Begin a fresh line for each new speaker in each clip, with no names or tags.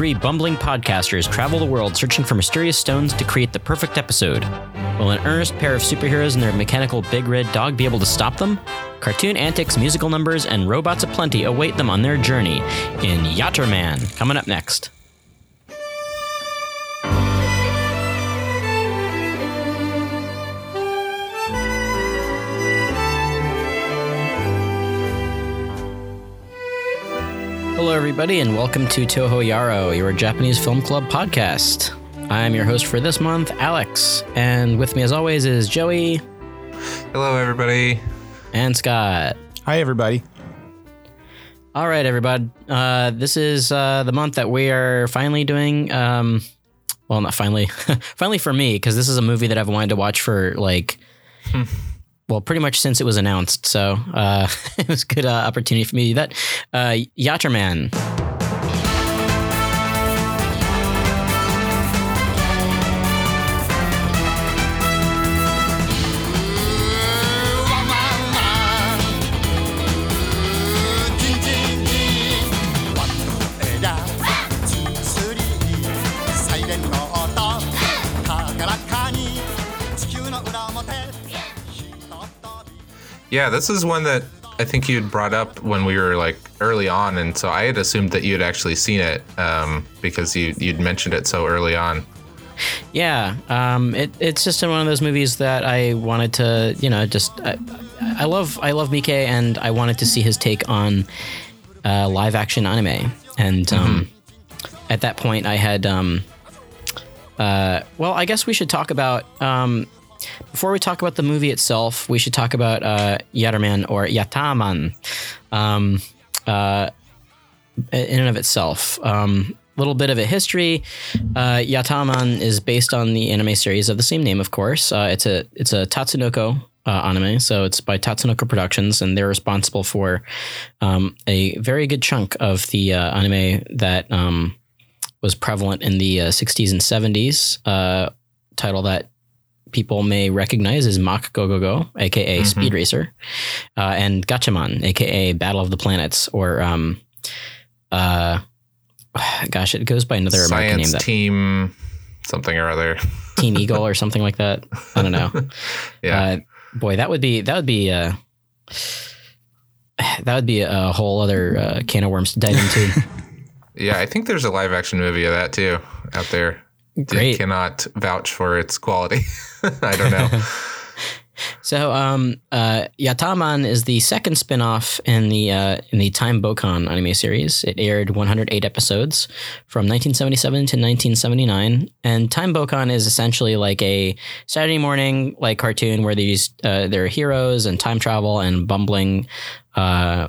three bumbling podcasters travel the world searching for mysterious stones to create the perfect episode. Will an earnest pair of superheroes and their mechanical big red dog be able to stop them? Cartoon antics, musical numbers, and robots aplenty await them on their journey in Yatterman. Coming up next. Hello, everybody, and welcome to Toho Yaro, your Japanese film club podcast. I'm your host for this month, Alex, and with me, as always, is Joey
Hello, everybody.
and Scott.
Hi, everybody.
All right, everybody. Uh, this is uh, the month that we are finally doing. Um, well, not finally, finally for me, because this is a movie that I've wanted to watch for like, well, pretty much since it was announced. So uh, it was a good uh, opportunity for me to do that. Uh, Yatterman.
Yeah, this is one that I think you had brought up when we were like early on, and so I had assumed that you'd actually seen it um, because you you'd mentioned it so early on.
Yeah, um, it, it's just in one of those movies that I wanted to, you know, just I, I love I love Miike, and I wanted to see his take on uh, live action anime. And um, at that point, I had, um, uh, well, I guess we should talk about um, before we talk about the movie itself. We should talk about uh, Yatterman or Yataman. Um, uh, in and of itself. Um, little bit of a history. Uh, Yataman is based on the anime series of the same name, of course. Uh, it's a it's a Tatsunoko uh, anime, so it's by Tatsunoko Productions, and they're responsible for um, a very good chunk of the uh, anime that um, was prevalent in the uh, 60s and 70s. Uh, title that people may recognize is Mach Go Go Go, aka Speed Racer, uh, and Gatchaman, aka Battle of the Planets, or um, uh, gosh, it goes by another American name
Science
that
team, something or other.
Team Eagle or something like that. I don't know.
Yeah,
Uh, boy, that would be that would be uh, that would be a whole other uh, can of worms to dive into.
yeah. I think there's a live action movie of that too out there. I cannot vouch for its quality. I don't know.
So, um, uh, Yataman is the second spin-off in the uh, in the Time Bokan anime series. It aired 108 episodes from 1977 to 1979, and Time Bokan is essentially like a Saturday morning like cartoon where these uh, there are heroes and time travel and bumbling. Uh,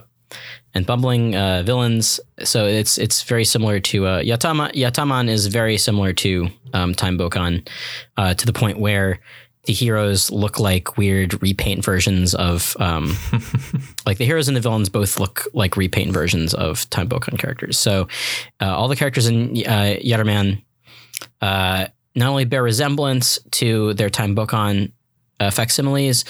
and bumbling uh, villains, so it's it's very similar to uh, Yatama. Yataman is very similar to um, Time Bokan, uh, to the point where the heroes look like weird repaint versions of um, like the heroes and the villains both look like repaint versions of Time Bokan characters. So uh, all the characters in uh, Yatterman uh, not only bear resemblance to their Time Bokan uh, facsimiles,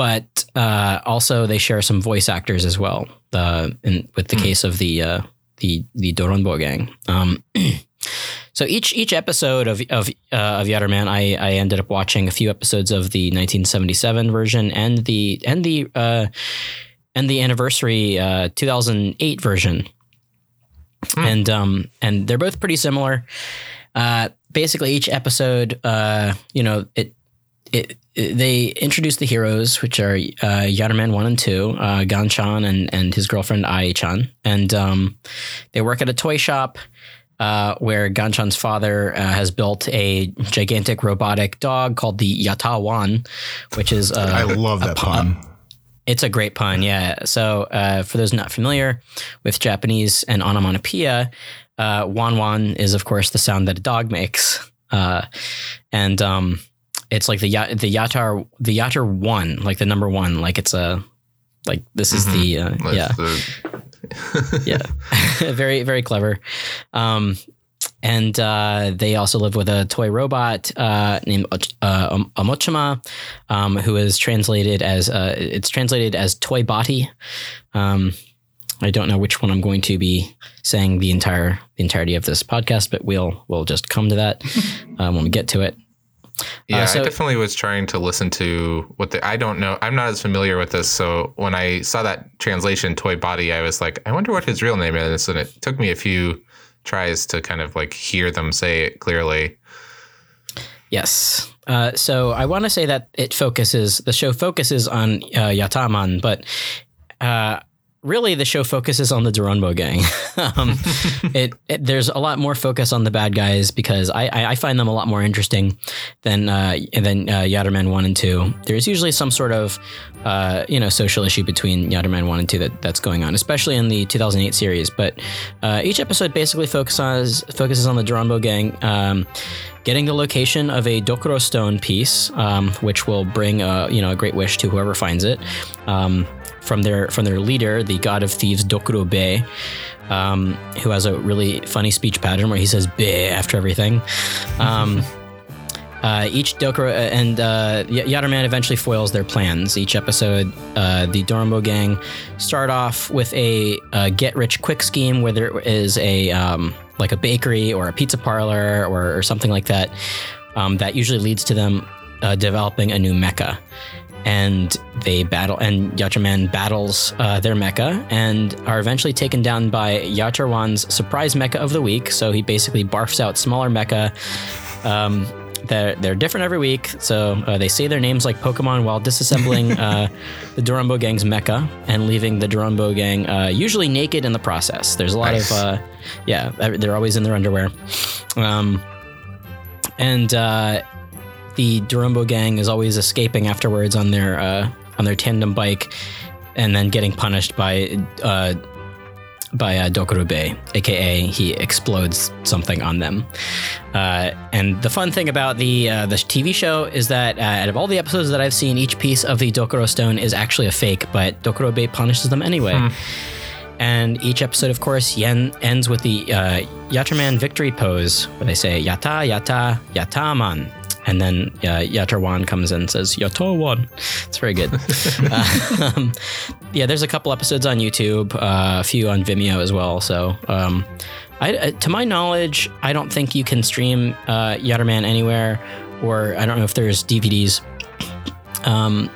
but uh, also they share some voice actors as well. The in, with the case of the uh, the the Doronbo gang. Um, so each each episode of of uh, of Yatterman, I I ended up watching a few episodes of the 1977 version and the and the uh, and the anniversary uh, 2008 version, and um and they're both pretty similar. Uh, basically, each episode, uh, you know, it it, it- they introduce the heroes, which are uh, Yatterman one and two, uh, Ganchan and and his girlfriend Ai-chan, and um, they work at a toy shop. Uh, where Ganchan's father uh, has built a gigantic robotic dog called the Yatawan, which is uh,
I love that pun.
it's a great pun, yeah. So, uh, for those not familiar with Japanese and onomatopoeia, uh, wan wan is, of course, the sound that a dog makes, uh, and um, it's like the the yatar the yatar one, like the number one, like it's a like this is the uh, yeah
the-
yeah, very very clever. Um, and uh, they also live with a toy robot uh, named uh, Omochama, um, who is translated as uh, it's translated as toy body. Um, I don't know which one I'm going to be saying the entire the entirety of this podcast, but we'll we'll just come to that um, when we get to it.
Yeah,
Uh, so-
I definitely was trying to listen to what the I don't know. I'm not as familiar with this, so when I saw that translation toy body, I was like, I wonder what his real name is, and it took me a few tries to kind of like hear them say it clearly.
Yes. Uh, so I want to say that it focuses the show focuses on uh, Yataman, but uh, really the show focuses on the Doronbo gang. um, it, it there's a lot more focus on the bad guys because I I, I find them a lot more interesting than uh, than uh, Yatterman one and two. There's usually some sort of uh, you know social issue between Yatterman one and two that that's going on, especially in the 2008 series. But uh, each episode basically focuses focuses on the Doronbo gang. Um, getting the location of a Dokuro stone piece, um, which will bring a you know a great wish to whoever finds it. Um, from their from their leader, the god of thieves Dokuro Be, um, who has a really funny speech pattern where he says "be" after everything. Um, uh, each Dokuro uh, and uh, Yatterman eventually foils their plans. Each episode, uh, the Dormo gang start off with a uh, get rich quick scheme where there is a um, like a bakery or a pizza parlor or, or something like that. Um, that usually leads to them uh, developing a new mecha. And they battle, and Yatterman battles uh, their mecha and are eventually taken down by Yatterwan's surprise mecha of the week. So he basically barfs out smaller mecha um, they're, they're different every week, so uh, they say their names like Pokemon while disassembling uh, the Doronbo gang's mecha and leaving the Doronbo gang uh, usually naked in the process. There's a lot
Nice.
of, uh, yeah, they're always in their underwear. Um, and uh, the Doronbo gang is always escaping afterwards on their uh, on their tandem bike, and then getting punished by uh, by uh, Dokuro Be, aka he explodes something on them. Uh, and the fun thing about the uh, the TV show is that uh, out of all the episodes that I've seen, each piece of the Dokuro Stone is actually a fake, but Dokuro Be punishes them anyway. And each episode, of course, yen, ends with the uh, victory pose, where they say Yata, Yata, Yataman. And then uh, Yatterwan comes in and says, Yatterwan. It's very good. Uh, um, yeah, there's a couple episodes on YouTube, uh, a few on Vimeo as well. So, um, I, to my knowledge, I don't think you can stream uh, Yatterman anywhere, or I don't know if there's DVDs. Um,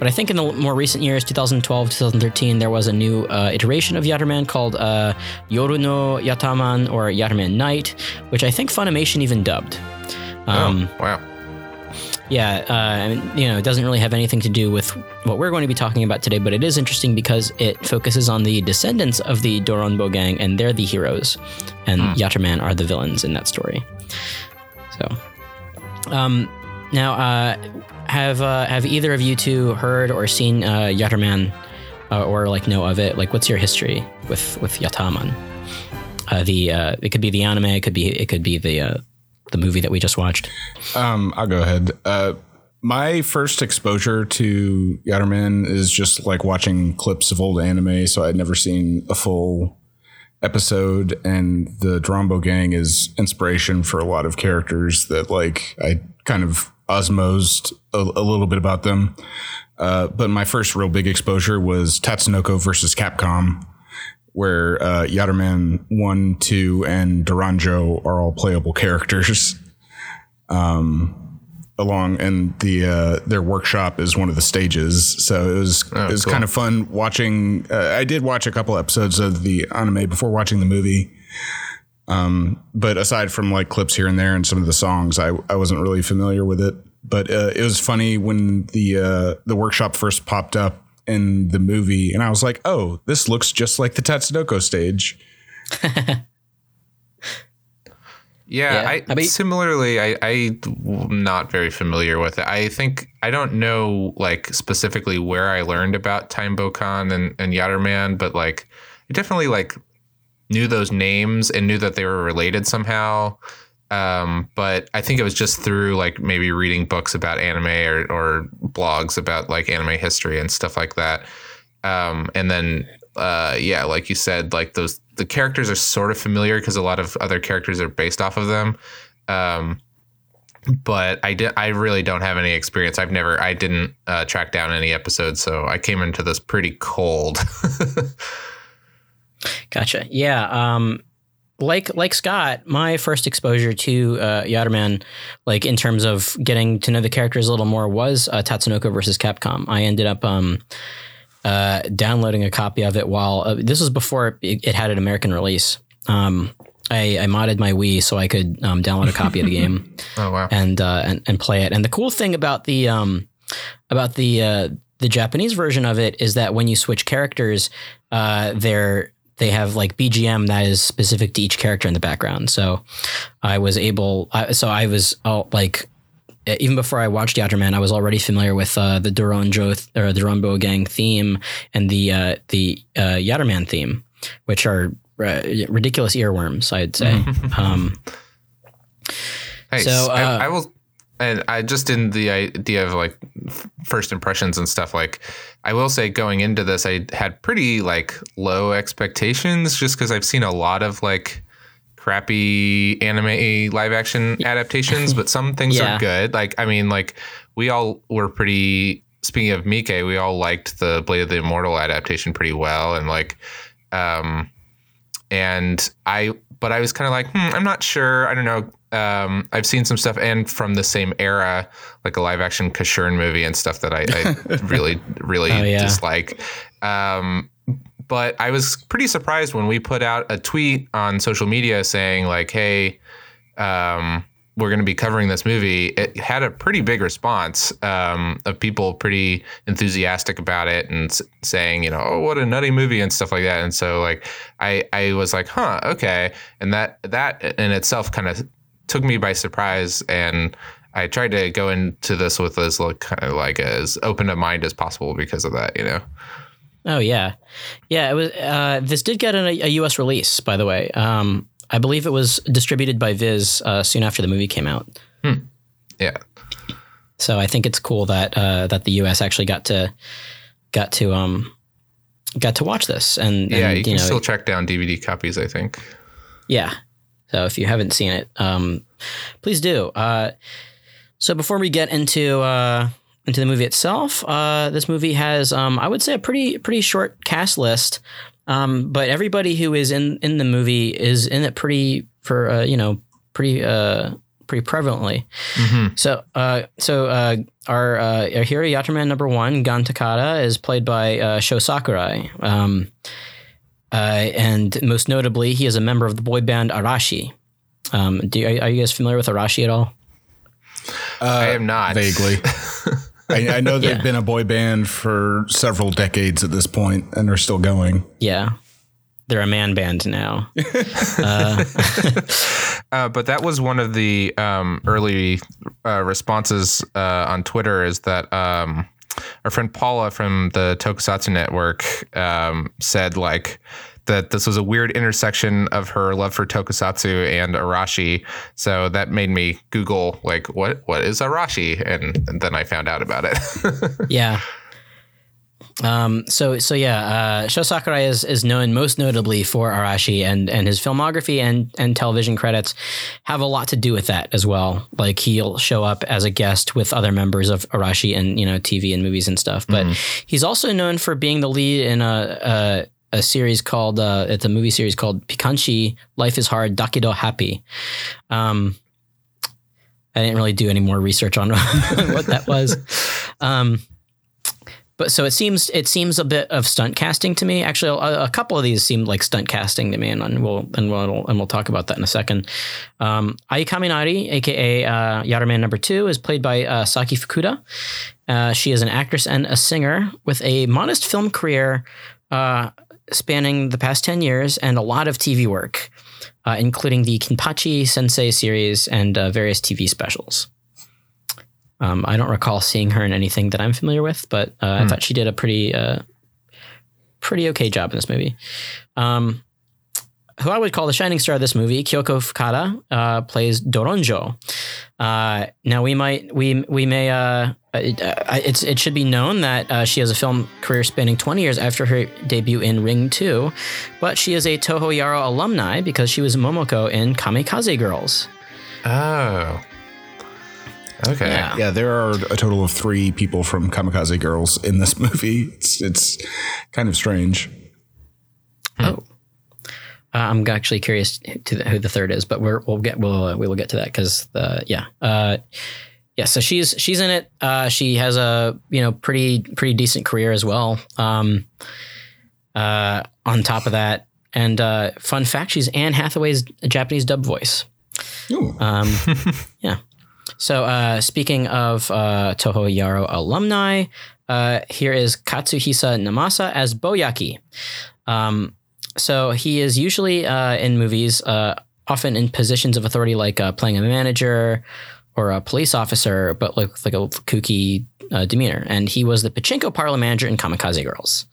but I think in the more recent years, 2012, 2013, there was a new uh, iteration of Yatterman called uh, Yoru no Yataman or Yatterman Night, which I think Funimation even dubbed. Um,
oh, wow.
Yeah, uh, I mean, you know, it doesn't really have anything to do with what we're going to be talking about today, but it is interesting because it focuses on the descendants of the Doronbo gang, and they're the heroes, and Yatterman are the villains in that story. So, um, now, uh, have uh, have either of you two heard or seen uh, Yatterman, uh, or like know of it? Like, what's your history with with Yataman? Uh, the uh, it could be the anime, it could be it could be the uh, the movie that we just watched.
Um, I'll go ahead. Uh, my first exposure to Yatterman is just like watching clips of old anime, so I'd never seen a full episode. And the Drombo Gang is inspiration for a lot of characters that like I kind of osmosed a, a little bit about them. Uh, but my first real big exposure was Tatsunoko versus Capcom, where uh, Yatterman 1, 2, and Doronjo are all playable characters. Along and the uh, their workshop is one of the stages. So it was it was
cool.
kind of fun watching uh, i did watch a couple episodes of the anime before watching the movie. Um, but aside from like clips here and there and some of the songs i, I wasn't really familiar with it. But uh, it was funny when the uh, the workshop first popped up in the movie and i was like oh this looks just like the tatsunoko stage
Yeah,
Yeah,
I,
I mean-
similarly, I, I am not very familiar with it. I think I don't know like specifically where I learned about Time Bokan and and Yatterman, but like I definitely like knew those names and knew that they were related somehow. Um, but I think it was just through like maybe reading books about anime or, or blogs about like anime history and stuff like that. Um, and then uh, yeah, like you said, like those the characters are sort of familiar because a lot of other characters are based off of them. Um, but I did. I really don't have any experience. I've never. I didn't uh, track down any episodes, so I came into this pretty cold.
Gotcha. Yeah. Um, like like Scott, my first exposure to uh, Yatterman, like in terms of getting to know the characters a little more, was uh, Tatsunoko versus Capcom. I ended up um, uh, downloading a copy of it while uh, this was before it, it had an American release. Um, I, I modded my Wii so I could um, download a copy of the game
Oh wow.
and, uh, and and play it. And the cool thing about the um, about the uh, the Japanese version of it is that when you switch characters, uh, they're they have like BGM that is specific to each character in the background. So I was able, I, so I was all like, even before I watched Yatterman, I was already familiar with uh, the Doronjo th- or the Rumbo Gang theme and the uh, the uh, Yatterman theme, which are uh, ridiculous earworms, I'd say. um,
Nice.
So, uh,
I, I will, and I just in the idea of like f- first impressions and stuff. Like, I will say, going into this, I had pretty like low expectations, just because I've seen a lot of like crappy anime live action adaptations, but some things
Yeah.
are good. Like, I mean, like we all were pretty. Speaking of Miike, we all liked the Blade of the Immortal adaptation pretty well, and like, um, and I, but I was kind of like, hmm, I'm not sure. I don't know. Um, I've seen some stuff and from the same era, like a live action Casshern movie and stuff that I, I really, really
Oh, yeah.
dislike. Um, but I was pretty surprised when we put out a tweet on social media saying like, "Hey, um, we're going to be covering this movie." It had a pretty big response um, of people pretty enthusiastic about it and s- saying, you know, "Oh, what a nutty movie" and stuff like that. And so, like, I I was like, "Huh, okay," and that that in itself kind of took me by surprise and. I tried to go into this with as like, kind of like as open a mind as possible because of that, you know.
Oh yeah, yeah. It was. Uh, this did get a, a U.S. release, by the way. Um, I believe it was distributed by Viz uh, soon after the movie came out.
Yeah.
So I think it's cool that uh, that the U.S. actually got to got to um got to watch this. And,
Yeah,
and,
you can
know,
still track down DVD copies, I think.
Yeah. So if you haven't seen it, um, please do. Uh, so before we get into uh, into the movie itself, uh, this movie has, um, I would say, a pretty pretty short cast list. Um, but everybody who is in in the movie is in it pretty for uh, you know pretty uh, pretty prevalently. So uh, so uh, our uh, hero Yatterman number one, Gan Takada, is played by uh, Sho Sakurai. Um, uh, and most notably, he is a member of the boy band Arashi. Um, do are, are you guys familiar with Arashi at all?
I am not.
Vaguely. I, I know they've
Yeah.
been a boy band for several decades at this point and are still going.
Yeah, they're a man band now.
Uh, but that was one of the um, early uh, responses uh, on Twitter is that um, our friend Paula from the Tokusatsu Network um, said like that this was a weird intersection of her love for Tokusatsu and Arashi. So that made me Google like what what is Arashi, and, and then I found out about it.
yeah. Um, so so yeah, uh, Sho Sakurai is, is known most notably for Arashi, and and his filmography and and television credits have a lot to do with that as well. Like he'll show up as a guest with other members of Arashi and you know TV and movies and stuff. But he's also known for being the lead in a a, a series called uh, it's a movie series called Pikanchi Life is Hard Dakedo Happy. Um, I didn't really do any more research on what that was. Um, but so it seems it seems a bit of stunt casting to me. Actually, a, a couple of these seem like stunt casting to me, and, and we'll and we'll and we'll talk about that in a second. Um, Ai Kaminari, aka uh, Yatterman number two, is played by uh, Saki Fukuda. Uh, she is an actress and a singer with a modest film career uh, spanning the past ten years and a lot of TV work, uh, including the Kinpachi Sensei series and uh, various TV specials. Um, I don't recall seeing her in anything that I'm familiar with, but uh, I thought she did a pretty, uh, pretty okay job in this movie. Um, who I would call the shining star of this movie, Kyoko Fukada, uh, plays Doronjo. Uh, now we might we we may uh, it, uh, it's it should be known that uh, she has a film career spanning 20 years after her debut in Ring 2, but she is a Toho Yaro alumni because she was Momoko in Kamikaze Girls.
oh. Okay.
Yeah.
Yeah, there are a total of three people from Kamikaze Girls in this movie. It's it's kind of strange.
Oh, Uh, I'm actually curious to the, who the third is, but we're, we'll get we'll uh, we will get to that because the yeah uh, yeah. So she's she's in it. Uh, she has a you know pretty pretty decent career as well. Um, uh, on top of that, and uh, fun fact, she's Anne Hathaway's Japanese dub voice.
Ooh.
Um, yeah. So uh, speaking of uh, Toho Yaro alumni, uh, here is Katsuhisa Namase as Boyaki. Um, so he is usually uh, in movies, uh, often in positions of authority, like uh, playing a manager or a police officer, but like like a kooky uh, demeanor. And he was the pachinko parlor manager in Kamikaze Girls.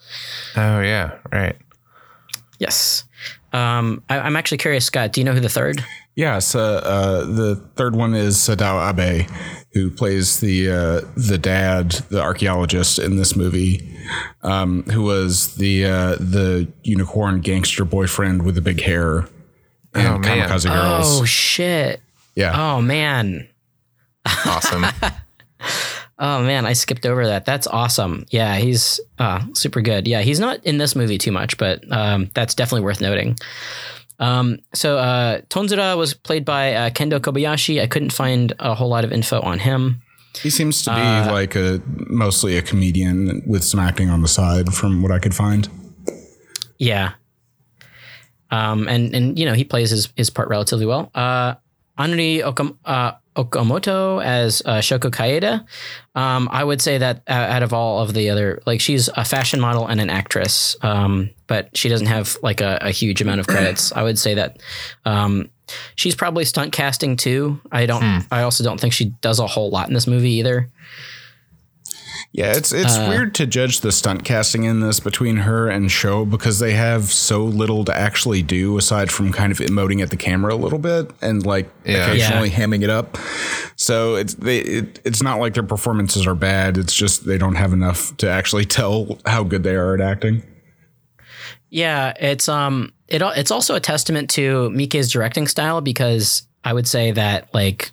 Oh yeah, right.
Yes. Um, I, I'm actually curious, Scott. Do you know who the third?
Yeah, so uh, the third one is Sadao Abe, who plays the uh, the dad, the archaeologist in this movie, um, who was the uh, the unicorn gangster boyfriend with the big hair in
Oh, man.
Kamikaze Girls.
Oh shit!
yeah,
Oh man!
Awesome.
Oh man, I skipped over that. That's awesome. Yeah, he's uh, super good. Yeah, he's not in this movie too much, but um, that's definitely worth noting. Um, so uh, Tonzura was played by uh, Kendo Kobayashi. I couldn't find a whole lot of info on him.
he seems to be
uh,
like a mostly a comedian with some acting on the side, from what I could find.
Yeah. Um, and and you know he plays his his part relatively well. Uh, Anri Okam, uh, Okamoto as uh, Shoko Kaeda. Um, I would say that uh, out of all of the other, like she's a fashion model and an actress, um, but she doesn't have like a, a huge amount of credits. I would say that um, she's probably stunt casting too. I don't. I also don't think she does a whole lot in this movie either.
Yeah, it's it's
Uh,
weird to judge the stunt casting in this between her and Sho because they have so little to actually do aside from kind of emoting at the camera a little bit and like
Yeah.
occasionally hamming it up. So it's they it, it's not like their performances are bad. It's just they don't have enough to actually tell how good they are at acting.
Yeah, it's um it it's also a testament to Miike's directing style because I would say that like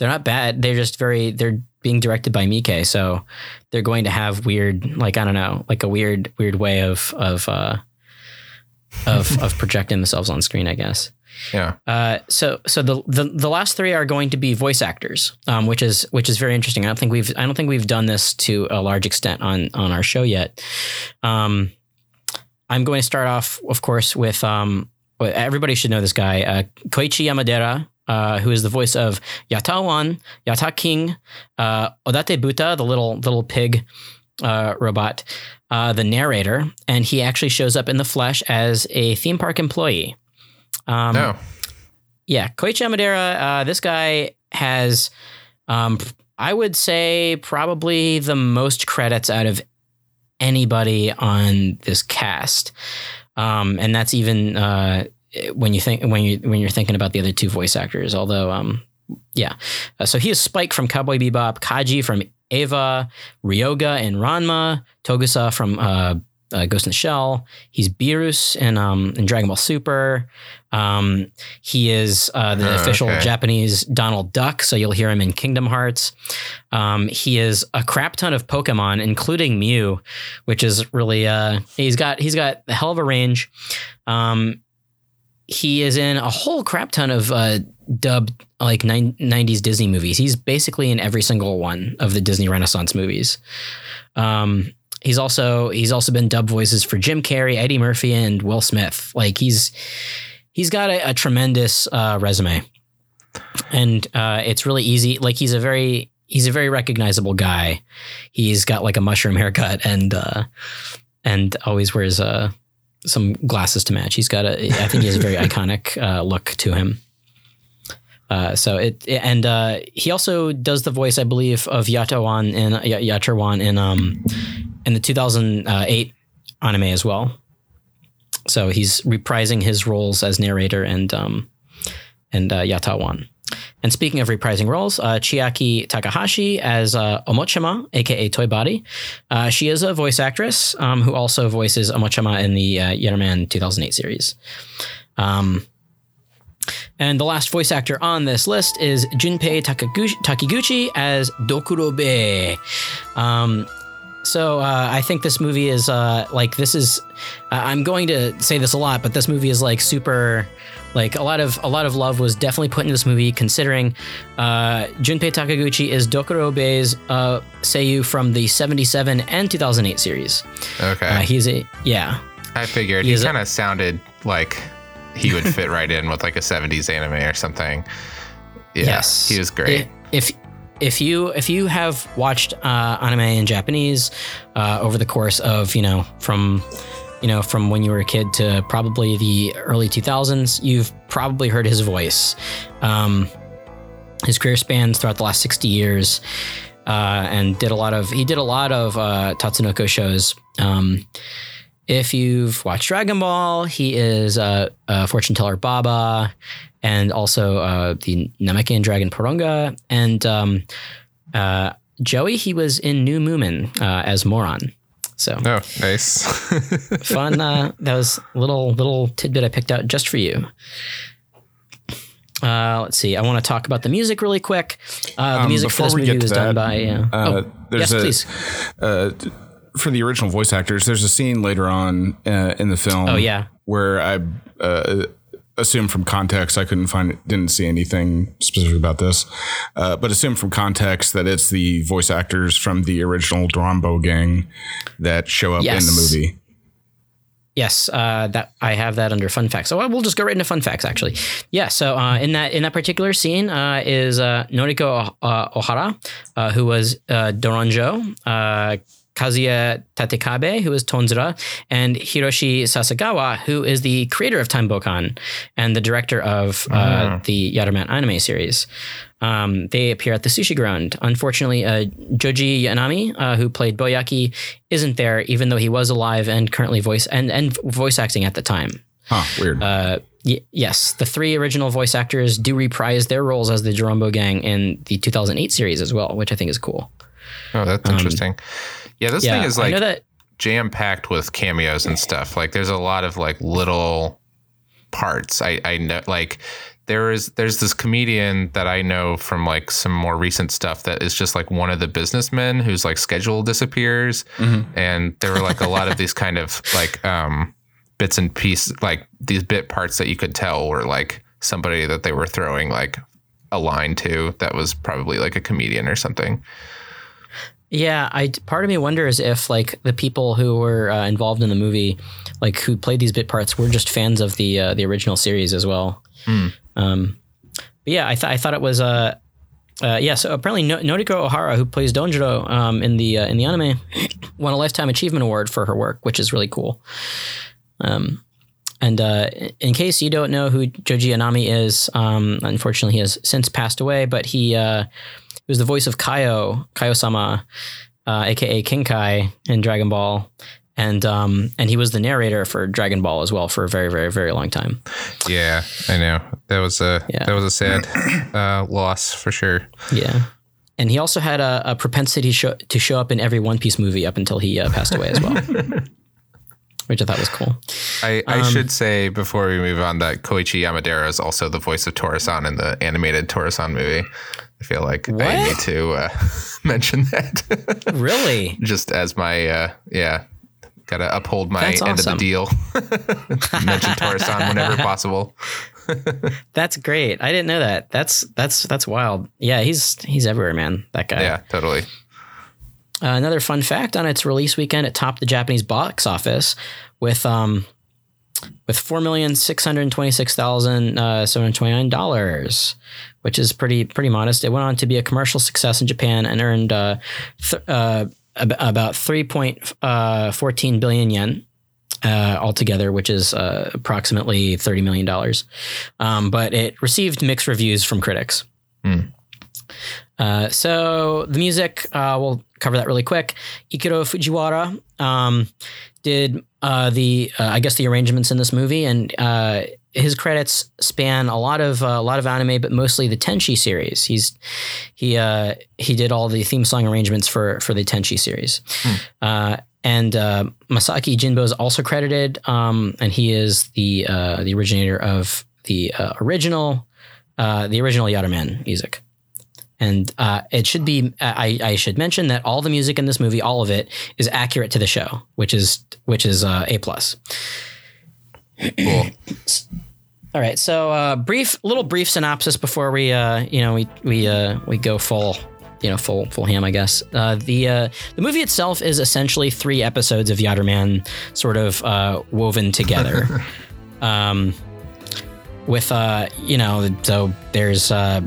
they're not bad. They're just very they're being directed by Miike, so they're going to have weird like I don't know, like a weird weird way of of uh of of projecting themselves on screen, I guess.
Yeah.
Uh, so so the, the the last three are going to be voice actors, um, which is which is very interesting. I don't think we've I don't think we've done this to a large extent on on our show yet. Um, I'm going to start off, of course, with um, everybody should know this guy, uh, Koichi Yamadera, uh, who is the voice of Yatawan, Yata King, uh, Odate Buta, the little little pig uh, robot, uh, the narrator, and he actually shows up in the flesh as a theme park employee. Um,
No.
yeah, Koichi Yamadera, uh, this guy has, um, I would say, probably the most credits out of anybody on this cast, um, and that's even uh, when you think when you when you're thinking about the other two voice actors. Although, um, yeah, uh, so he is Spike from Cowboy Bebop, Kaji from Eva, Ryoga and Ranma, Togusa from uh, uh, Ghost in the Shell. He's Beerus in um, in Dragon Ball Super. Um, he is uh, the
Oh,
official
okay.
Japanese Donald Duck, so you'll hear him in Kingdom Hearts. Um, he is a crap ton of Pokemon, including Mew, which is really uh, he's got he's got a hell of a range. Um, he is in a whole crap ton of uh, dubbed like nine- 90s Disney movies. He's basically in every single one of the Disney Renaissance movies. Um, he's also he's also been dub voices for Jim Carrey, Eddie Murphy, and Will Smith. Like he's he's got a, a tremendous uh, resume, and uh, it's really easy. Like he's a very he's a very recognizable guy. He's got like a mushroom haircut and uh, and always wears uh, some glasses to match. He's got a I think he has a very iconic uh, look to him. Uh, so it and uh, he also does the voice, I believe, of Yatawan in Y- Yatarwan in um in the 2008 anime as well. So he's reprising his roles as narrator and um and uh, Yatawan. And speaking of reprising roles, uh, Chiaki Takahashi as uh, Omochama, aka Toy Body. Uh, she is a voice actress um, who also voices Omochama in the uh, Yatterman 2008 series. Um, and the last voice actor on this list is Junpei Takaguchi, Takiguchi as Dokurobe. Um, So uh, I think this movie is uh, like this is. Uh, I'm going to say this a lot, but this movie is like super. Like a lot of a lot of love was definitely put into this movie, considering uh, Junpei Takaguchi is Dokuro Bei's uh, Seiyu from the '77 and 2008 series.
Okay.
Uh, he's a yeah.
I figured
he
he kind of sounded like he would fit right in with like a 70s anime or something. Yeah,
yes,
he was great.
If if you if you have watched uh, anime in Japanese uh, over the course of you know from you know from when you were a kid to probably the early 2000s, you've probably heard his voice. Um, his career spans throughout the last 60 years, uh, and did a lot of he did a lot of uh, Tatsunoko shows. Um, if you've watched Dragon Ball, he is a, uh, fortune teller Baba, and also uh, the Namekian dragon Poronga, and um, uh, Joey. He was in New Moomin uh, as Moron. So
oh, nice.
fun. Uh, that was little little tidbit I picked out just for you. Uh, let's see. I want to talk about the music really quick. Uh, the
Um,
music for this movie was done by. Uh,
Uh,
oh,
there's
yes,
a
please.
uh, for the original voice actors. There's a scene later on uh, in the film.
Oh, yeah.
where I uh, assume from context I couldn't find it didn't see anything specific about this, uh, but assume from context that it's the voice actors from the original Dorombo gang that show up in the movie.
Yes, uh, that I have that under fun facts. So uh, we'll just go right into fun facts. Actually, yeah. So uh, in that in that particular scene uh, is uh, Noriko uh, Ohara, uh, who was uh, Doronjo, uh, Kazuya Tatekabe, who is Tonzura, and Hiroshi Sasagawa, who is the creator of Time Bokan and the director of uh, the Yatterman anime series. Um, they appear at the Sushi Ground. Unfortunately, uh, Joji Yanami, uh, who played Boyaki, isn't there, even though he was alive and currently voice and, and voice acting at the time.
Huh? Weird.
Uh, y- yes, the three original voice actors do reprise their roles as the Dorombo Gang in the 2008 series as well, which I think is cool.
oh, that's interesting. Yeah, this
Yeah,
thing is like
that.
jam packed with cameos and stuff. Like there's a lot of like little parts. I I know like there is there's this comedian that I know from like some more recent stuff that is just like one of the businessmen whose like schedule disappears, and there were like a lot of these kind of like um bits and pieces like these bit parts that you could tell were like somebody that they were throwing like a line to that was probably like a comedian or something.
Yeah, I part of me wonders if like the people who were uh, involved in the movie, like who played these bit parts, were just fans of the uh, the original series as well. Um, but yeah, I thought I thought it was uh, uh, yeah. So apparently, no- Noriko Ohara, who plays Donjiro um, in the uh, in the anime, won a lifetime achievement award for her work, which is really cool. Um, and uh, in case you don't know who Joji Yanami is, um, unfortunately, he has since passed away. But he uh, was the voice of Kaio, Kaio Sama, uh, aka King Kai in Dragon Ball, and um, and he was the narrator for Dragon Ball as well for a very, very, very long time.
Yeah, I know that was a
Yeah.
that was a sad uh, loss for sure.
Yeah. And he also had a, a propensity show, to show up in every One Piece movie up until he uh, passed away as well, which I thought was cool.
I, I
Um,
should say before we move on that Koichi Yamadera is also the voice of Torasan in the animated Torasan movie. I feel like I need to uh, mention that
Really?
just as my uh, yeah. Gotta uphold my
That's
end
awesome.
of the deal. Mention Torasan whenever possible.
That's great. I didn't know that. That's that's that's wild. Yeah, he's he's everywhere, man. That guy.
Yeah, totally.
Uh, another fun fact: on its release weekend, it topped the Japanese box office with um with four million six hundred twenty six thousand uh, seven hundred twenty nine dollars, which is pretty pretty modest. It went on to be a commercial success in Japan and earned uh, th- uh, ab- about three point uh, fourteen billion yen. Uh, altogether, which is uh, approximately thirty million dollars, um, but it received mixed reviews from critics. Uh, so the music, uh, we'll cover that really quick. Ikuro Fujiwara um, did uh, the, uh, I guess, the arrangements in this movie, and uh, his credits span a lot of uh, a lot of anime, but mostly the Tenchi series. He's he uh, he did all the theme song arrangements for for the Tenchi series. Uh, and uh, Masaki Jinbo is also credited, um, and he is the uh, the originator of the uh, original uh, the original Yatterman music And uh, it should be. I, I should mention that all the music in this movie, all of it, is accurate to the show, which is which is uh, a plus.
Cool.
All right, so uh, brief, little brief synopsis before we, uh, you know, we we uh, we go full, you know, full full ham, I guess. Uh, the uh, the movie itself is essentially three episodes of Yatterman sort of uh, woven together, um, with uh, you know, so there's uh,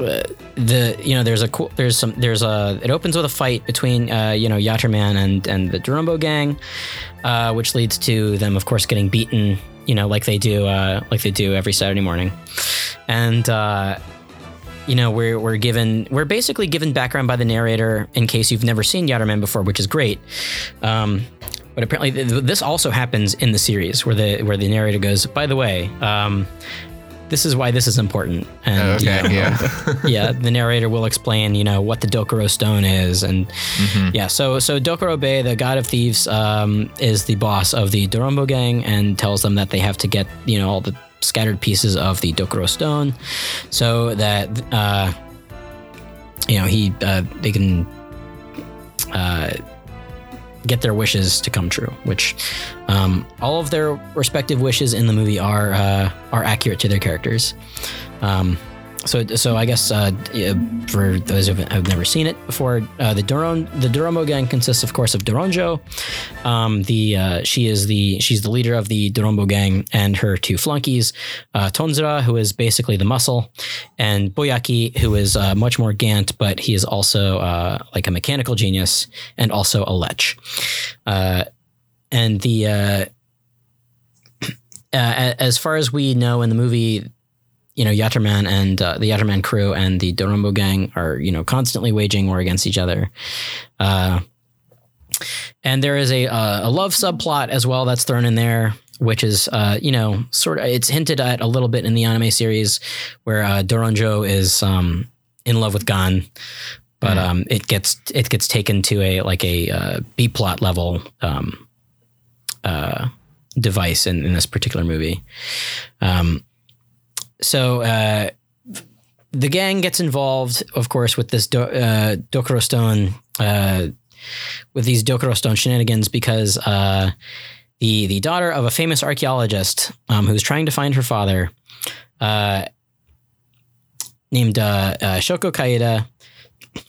the you know there's a cool there's some there's a it opens with a fight between uh, you know Yatterman and and the Dorombo gang, uh, which leads to them of course getting beaten you know like they do uh, like they do every Saturday morning, and uh, you know we're we're given we're basically given background by the narrator in case you've never seen Yatterman before, which is great. Um, but apparently, th- this also happens in the series where the where the narrator goes, by the way. Um, this is why this is important. And, you
Okay.
know,
Yeah.
yeah, the narrator will explain, you know, what the Dokuro Stone is, and yeah. So, so Dokuro Bay, the god of thieves, um, is the boss of the Dorombo gang, and tells them that they have to get, you know, all the scattered pieces of the Dokuro Stone, so that, uh, you know, he uh, they can. Uh, get their wishes to come true, which um, all of their respective wishes in the movie are uh, are accurate to their characters. Um, so, so I guess uh, for those who have never seen it before, uh, the Doron, the Doromo gang consists, of course, of Doronjo. Um, the uh, she is the she's the leader of the Dorombo gang, and her two flunkies, uh, Tonzura, who is basically the muscle, and Boyaki, who is uh, much more Gant, but he is also uh, like a mechanical genius and also a lech. And the as far as we know in the movie, you know, Yatterman and uh, the Yatterman crew and the Dorombo gang are, you know, constantly waging war against each other. Uh, and there is a, uh, a love subplot as well that's thrown in there, which is, uh, you know, sort of, it's hinted at a little bit in the anime series where uh, Doronjo is um, in love with Gan, But um, it gets it gets taken to a like a uh, B plot level um, uh, device in, in this particular movie. Um, so uh, the gang gets involved, of course, with this do, uh, Dokuro Stone, uh, with these Dokuro Stone shenanigans because uh, the the daughter of a famous archaeologist um, who's trying to find her father, uh, named uh, uh, Shoko Kaida,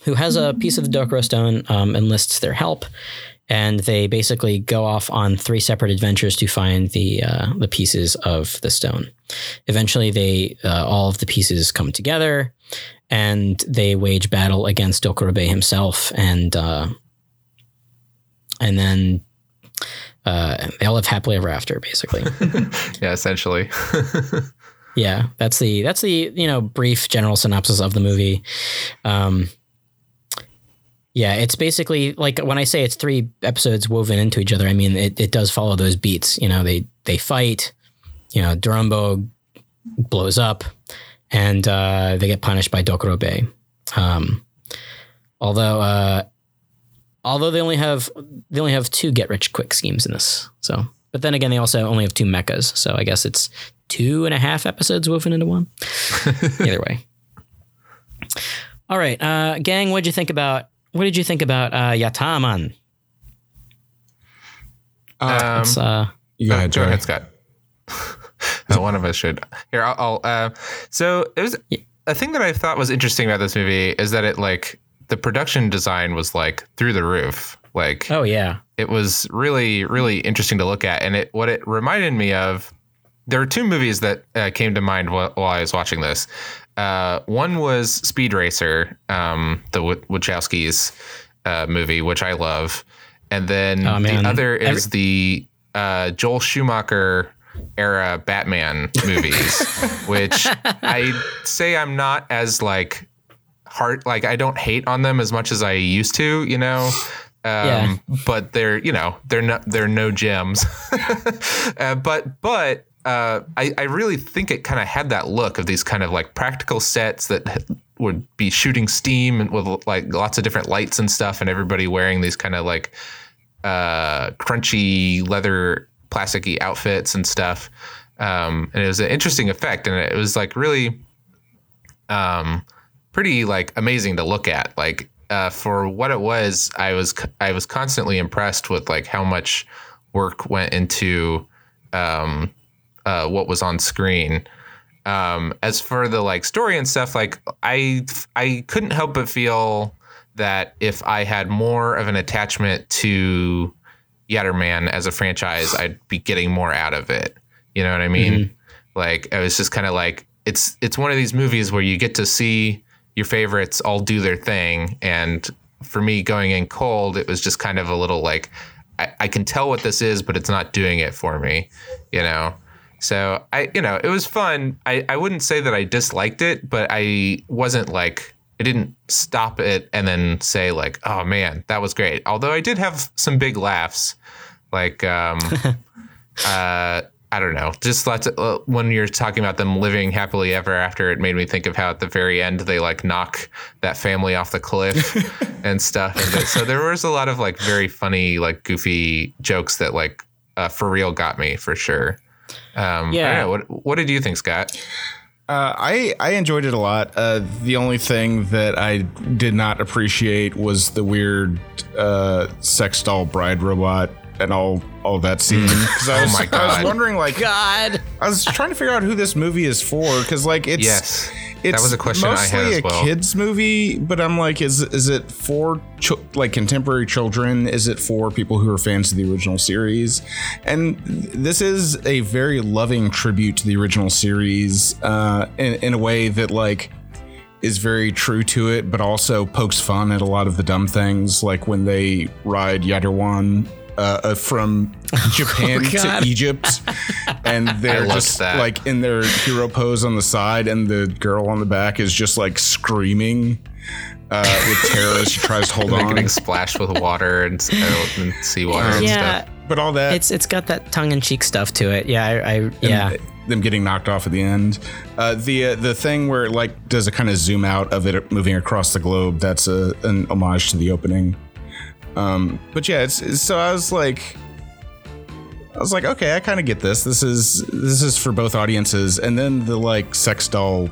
who has a piece of the Dokuro Stone, um, enlists their help and they basically go off on three separate adventures to find the uh, the pieces of the stone. Eventually, they uh, all of the pieces come together, and they wage battle against Dokuro himself, and uh, and then uh, they all live happily ever after, basically.
yeah. Essentially.
yeah, that's the that's the you know brief general synopsis of the movie. Um, yeah, it's basically like when I say it's three episodes woven into each other. I mean, it, it does follow those beats. You know, they they fight. You know, Doronbo blows up, and uh, they get punished by Dokuro Bay. Um, although, uh, although they only have they only have two get rich quick schemes in this. So, but then again, they also only have two mechas. So I guess it's two and a half episodes woven into one. Either way. All right, uh, gang. What'd you think about what did you think about uh, Yataman?
Uh,
It's, uh,
you go ahead,
Go ahead, Scott. Uh, one of us should. Here, I'll. I'll uh, so it was a thing that I thought was interesting about this movie is that it like the production design was like through the roof. Like
oh yeah,
it was really really interesting to look at, and it what it reminded me of. There are two movies that uh, came to mind while, while I was watching this. Uh, one was Speed Racer, um, the w- Wachowskis uh, movie, which I love, and then
Oh,
the other is
Every-
the uh, Joel Schumacher era Batman movies, which I say I'm not as like heart like I don't hate on them as much as I used to, you know. Um,
Yeah.
but they're you know they're not they're no gems, uh, but but uh, I I really think it kind of had that look of these kind of like practical sets that would be shooting steam and with like lots of different lights and stuff, and everybody wearing these kind of like uh, crunchy leather plasticky outfits and stuff. Um, and it was an interesting effect, and it was like really, um, pretty like amazing to look at. Like uh, for what it was, I was I was constantly impressed with like how much work went into um, uh, what was on screen. Um, as for the like story and stuff, like I I couldn't help but feel that if I had more of an attachment to Yatterman as a franchise, I'd be getting more out of it. You know what I mean? Mm-hmm. Like I was just kind of like it's it's one of these movies where you get to see your favorites all do their thing, and for me going in cold, it was just kind of a little like I, I can tell what this is, but it's not doing it for me. You know. So I, you know, it was fun. I, I wouldn't say that I disliked it, but I wasn't like I didn't stop it and then say like, oh man, that was great. Although I did have some big laughs, like um, uh, I don't know, just lots of, uh, when you're talking about them living happily ever after, it made me think of how at the very end they like knock that family off the cliff and stuff. And so there was a lot of like very funny, like goofy jokes that like uh, for real got me for sure. Um, yeah. What What did you think, Scott?
Uh, I I enjoyed it a lot. Uh, the only thing that I did not appreciate was the weird uh, sex doll bride robot and all all that scene because I was oh I was wondering like
God
I was trying to figure out who this movie is for because like it's
yes
it's
that was a question
mostly
I had as
well. a kids movie, but I'm like, is is it for ch- like contemporary children? Is it for people who are fans of the original series? And this is a very loving tribute to the original series uh, in, in a way that like is very true to it, but also pokes fun at a lot of the dumb things, like when they ride Yatterwan uh, uh, from Japan oh, to Egypt, and they're just that. like in their hero pose on the side, and the girl on the back is just like screaming uh, with terror as she tries to hold
they're
on.
Getting splashed with water and, and seawater and stuff.
But all that
it's it's got that tongue in cheek stuff to it. Yeah, I, I yeah.
Them getting knocked off at the end. Uh, the uh, the thing where it like does a kind of zoom out of it moving across the globe. That's a an homage to the opening. Um, but yeah, it's, it's so I was like, I was like, okay, I kind of get this. This is this is for both audiences. And then the like sex doll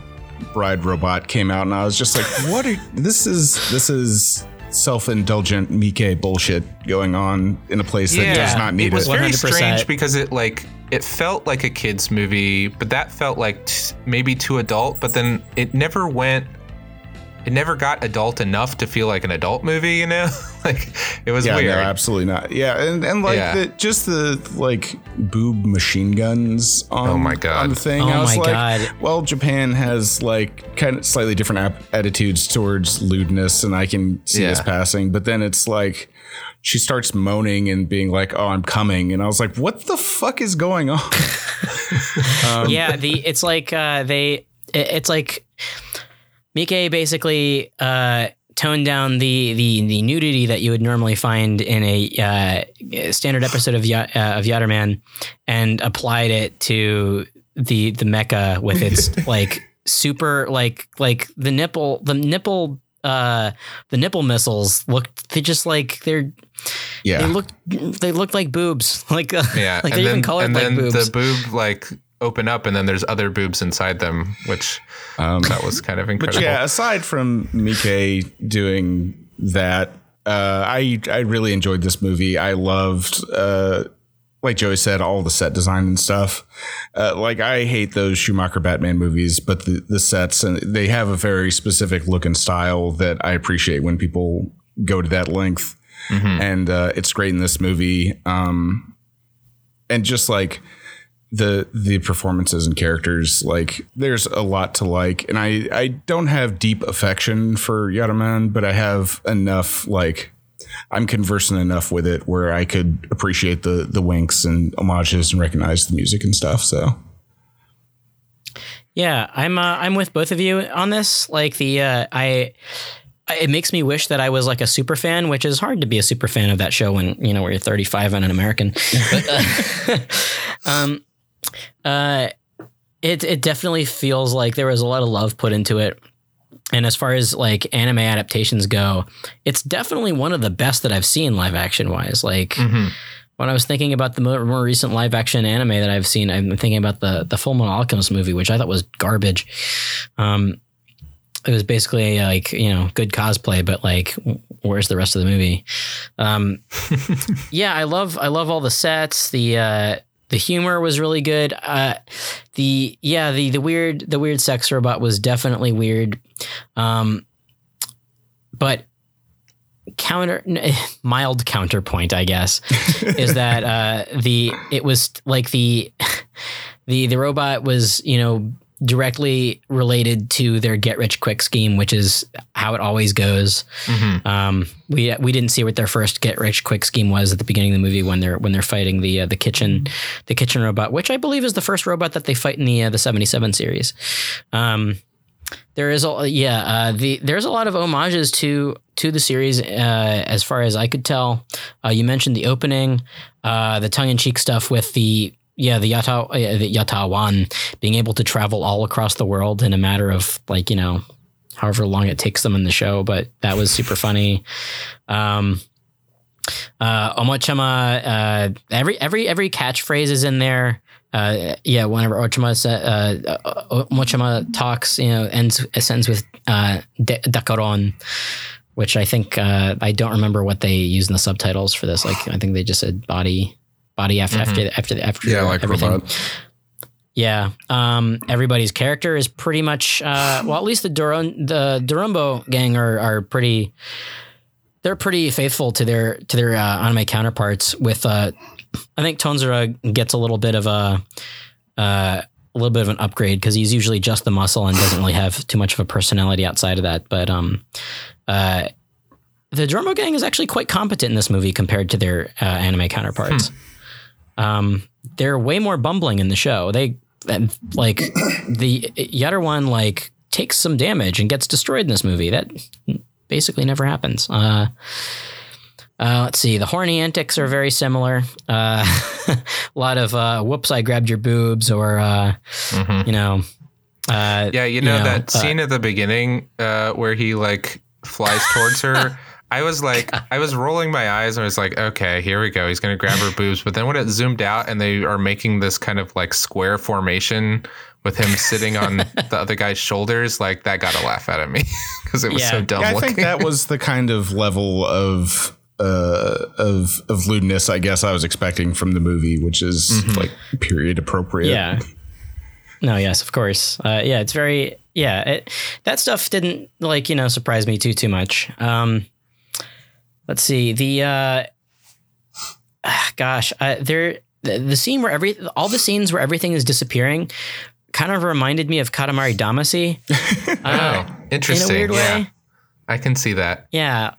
bride robot came out, and I was just like, what? Are, this is this is self-indulgent Miike bullshit going on in a place that does not need it.
Was
it.
very 100%. strange because it like it felt like a kids movie, but that felt like t- maybe too adult. But then it never went it never got adult enough to feel like an adult movie, you know? like it was
yeah,
weird.
No, absolutely not. Yeah, and, and like yeah. the, just the like boob machine guns on,
oh my God.
on the thing.
Oh
I was
my
like,
God.
well, Japan has like kind of slightly different ap- attitudes towards lewdness, and I can see yeah. this passing. But then it's like she starts moaning and being like, "Oh, I'm coming," and I was like, "What the fuck is going on?"
um, yeah, the it's like uh, they it's like Miike basically uh, toned down the, the the nudity that you would normally find in a uh, standard episode of uh, of Yatterman and applied it to the the mecha with its like super like like the nipple the nipple uh the nipple missiles looked they just like they're yeah they look they look like boobs like
yeah
like
they're
even colored
and
like
then
boobs.
the boob like open up and then there's other boobs inside them, which um, that was kind of incredible.
But yeah, aside from Miike doing that, uh, I I really enjoyed this movie. I loved. Uh, like Joey said, all the set design and stuff. Uh, like I hate those Schumacher Batman movies, but the, the sets and they have a very specific look and style that I appreciate when people go to that length. Mm-hmm. And uh, it's great in this movie. Um, and just like the the performances and characters like there's a lot to like. And i i don't have deep affection for yatterman but i have enough like i'm conversant enough with it where i could appreciate the the winks and homages and recognize the music and stuff so.
Yeah i'm uh, i'm with both of you on this. Like the uh i it makes me wish that I was like a super fan, which is hard to be a super fan of that show when you know when you're 35 and an American. But, uh, um, uh, it it definitely feels like there was a lot of love put into it. And as far as like anime adaptations go, it's definitely one of the best that I've seen live action wise. Like mm-hmm. when I was thinking about the more, more, recent live action anime that I've seen, I'm thinking about the the Full Metal Alchemist movie, which I thought was garbage. Um, it was basically like you know good cosplay, but like where's the rest of the movie? Um, yeah, I love I love all the sets. The uh, the humor was really good. Uh, the yeah the the weird the weird sex robot was definitely weird. Um, but counter mild counterpoint, I guess, is that uh, the it was like the the the robot was you know directly related to their get rich quick scheme, which is how it always goes. Mm-hmm. Um, we we didn't see what their first get rich quick scheme was at the beginning of the movie when they're when they're fighting the uh, the kitchen the kitchen robot, which I believe is the first robot that they fight in the uh, the seventy seven series. Um, there is a yeah uh, the there's a lot of homages to to the series uh, as far as I could tell. Uh, you mentioned the opening, uh, the tongue in cheek stuff with the yeah, the Yata uh, the Yatterwan being able to travel all across the world in a matter of like you know, however long it takes them in the show, but that was super funny. Um, uh, Omochama, uh, every every every catchphrase is in there. Uh, yeah, whenever Ochama uh, uh, Omochama talks, you know, ends ends with uh, Dakaron, which I think uh, I don't remember what they use in the subtitles for this. Like, I think they just said body body after mm-hmm. after after after
yeah, like everything. Robot.
Yeah, um, everybody's character is pretty much uh, well. At least the Duron, the Dorombo gang are are pretty. They're pretty faithful to their to their uh, anime counterparts. With uh, I think Tonzura gets a little bit of a uh, a little bit of an upgrade because he's usually just the muscle and doesn't really have too much of a personality outside of that. But um, uh, the Dorombo gang is actually quite competent in this movie compared to their uh, anime counterparts. Hmm. Um, they're way more bumbling in the show. They like the Yatter one like takes some damage and gets destroyed in this movie. That basically never happens. Uh, uh, let's see. The horny antics are very similar. Uh, a lot of uh, "whoops, I grabbed your boobs," or uh, mm-hmm. you know.
Uh, yeah, you know, you know that scene at the beginning where he like flies towards her. I was like, I was rolling my eyes and I was like, okay, here we go. He's going to grab her boobs. But then when it zoomed out and they are making this kind of like square formation with him sitting on the other guy's shoulders, like that got a laugh out of me because it was yeah. so dumb. Yeah, I
think that was the kind of level of uh, of of lewdness I guess I was expecting from the movie, which is mm-hmm. like period appropriate.
Yeah. No, yes, of course. Uh, yeah, it's very yeah. It, that stuff didn't like you know surprise me too too much. Um, let's see the uh, gosh uh, there the, the, scene where every all the scenes where everything is disappearing kind of reminded me of Katamari Damacy.
Uh, oh, interesting. In a weird yeah. way. I can see that.
Yeah,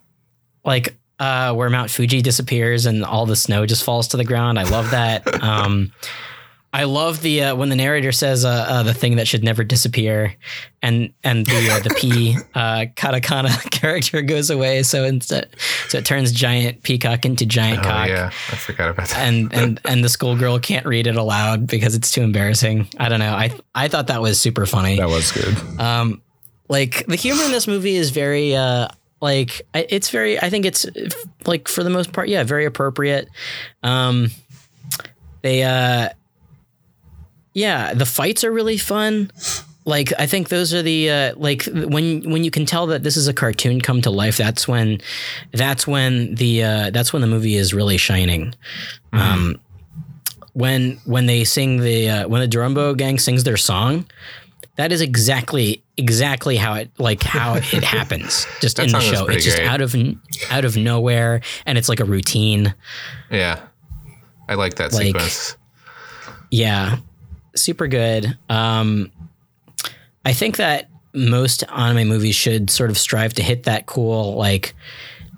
like uh, where Mount Fuji disappears and all the snow just falls to the ground. I love that. um, I love the uh, when the narrator says uh, uh, the thing that should never disappear, and and the uh, the P uh, katakana character goes away. So instead, so it turns giant peacock into giant
oh,
cock.
Yeah, I forgot about that.
And and and the schoolgirl can't read it aloud because it's too embarrassing. I don't know. I I thought that was super funny.
That was good.
Um, like the humor in this movie is very uh like it's very. I think it's like for the most part, yeah, very appropriate. Um, they uh yeah, the fights are really fun. Like I think those are the uh, like when when you can tell that this is a cartoon come to life. That's when that's when the uh, that's when the movie is really shining. Mm-hmm. Um, when when they sing the uh, when the Dorombo gang sings their song, that is exactly exactly how it like how it happens just in the show. It's just great. out of out of nowhere, and it's like a routine.
Yeah, I like that like, sequence.
Yeah, super good. Um, I think that most anime movies should sort of strive to hit that cool, like,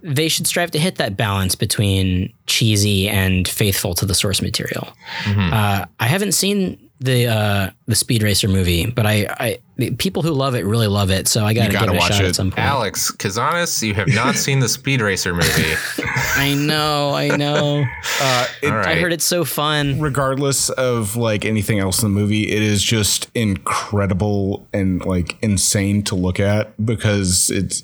they should strive to hit that balance between cheesy and faithful to the source material. Mm-hmm. Uh, I haven't seen the uh, the Speed Racer movie, but I, I people who love it really love it, so I got to give it a shot it. at some point.
Alex Kazanis, you have not seen the Speed Racer movie.
I know, I know. Uh, it, right. I heard it's so fun.
Regardless of like anything else in the movie, it is just incredible and like insane to look at because it's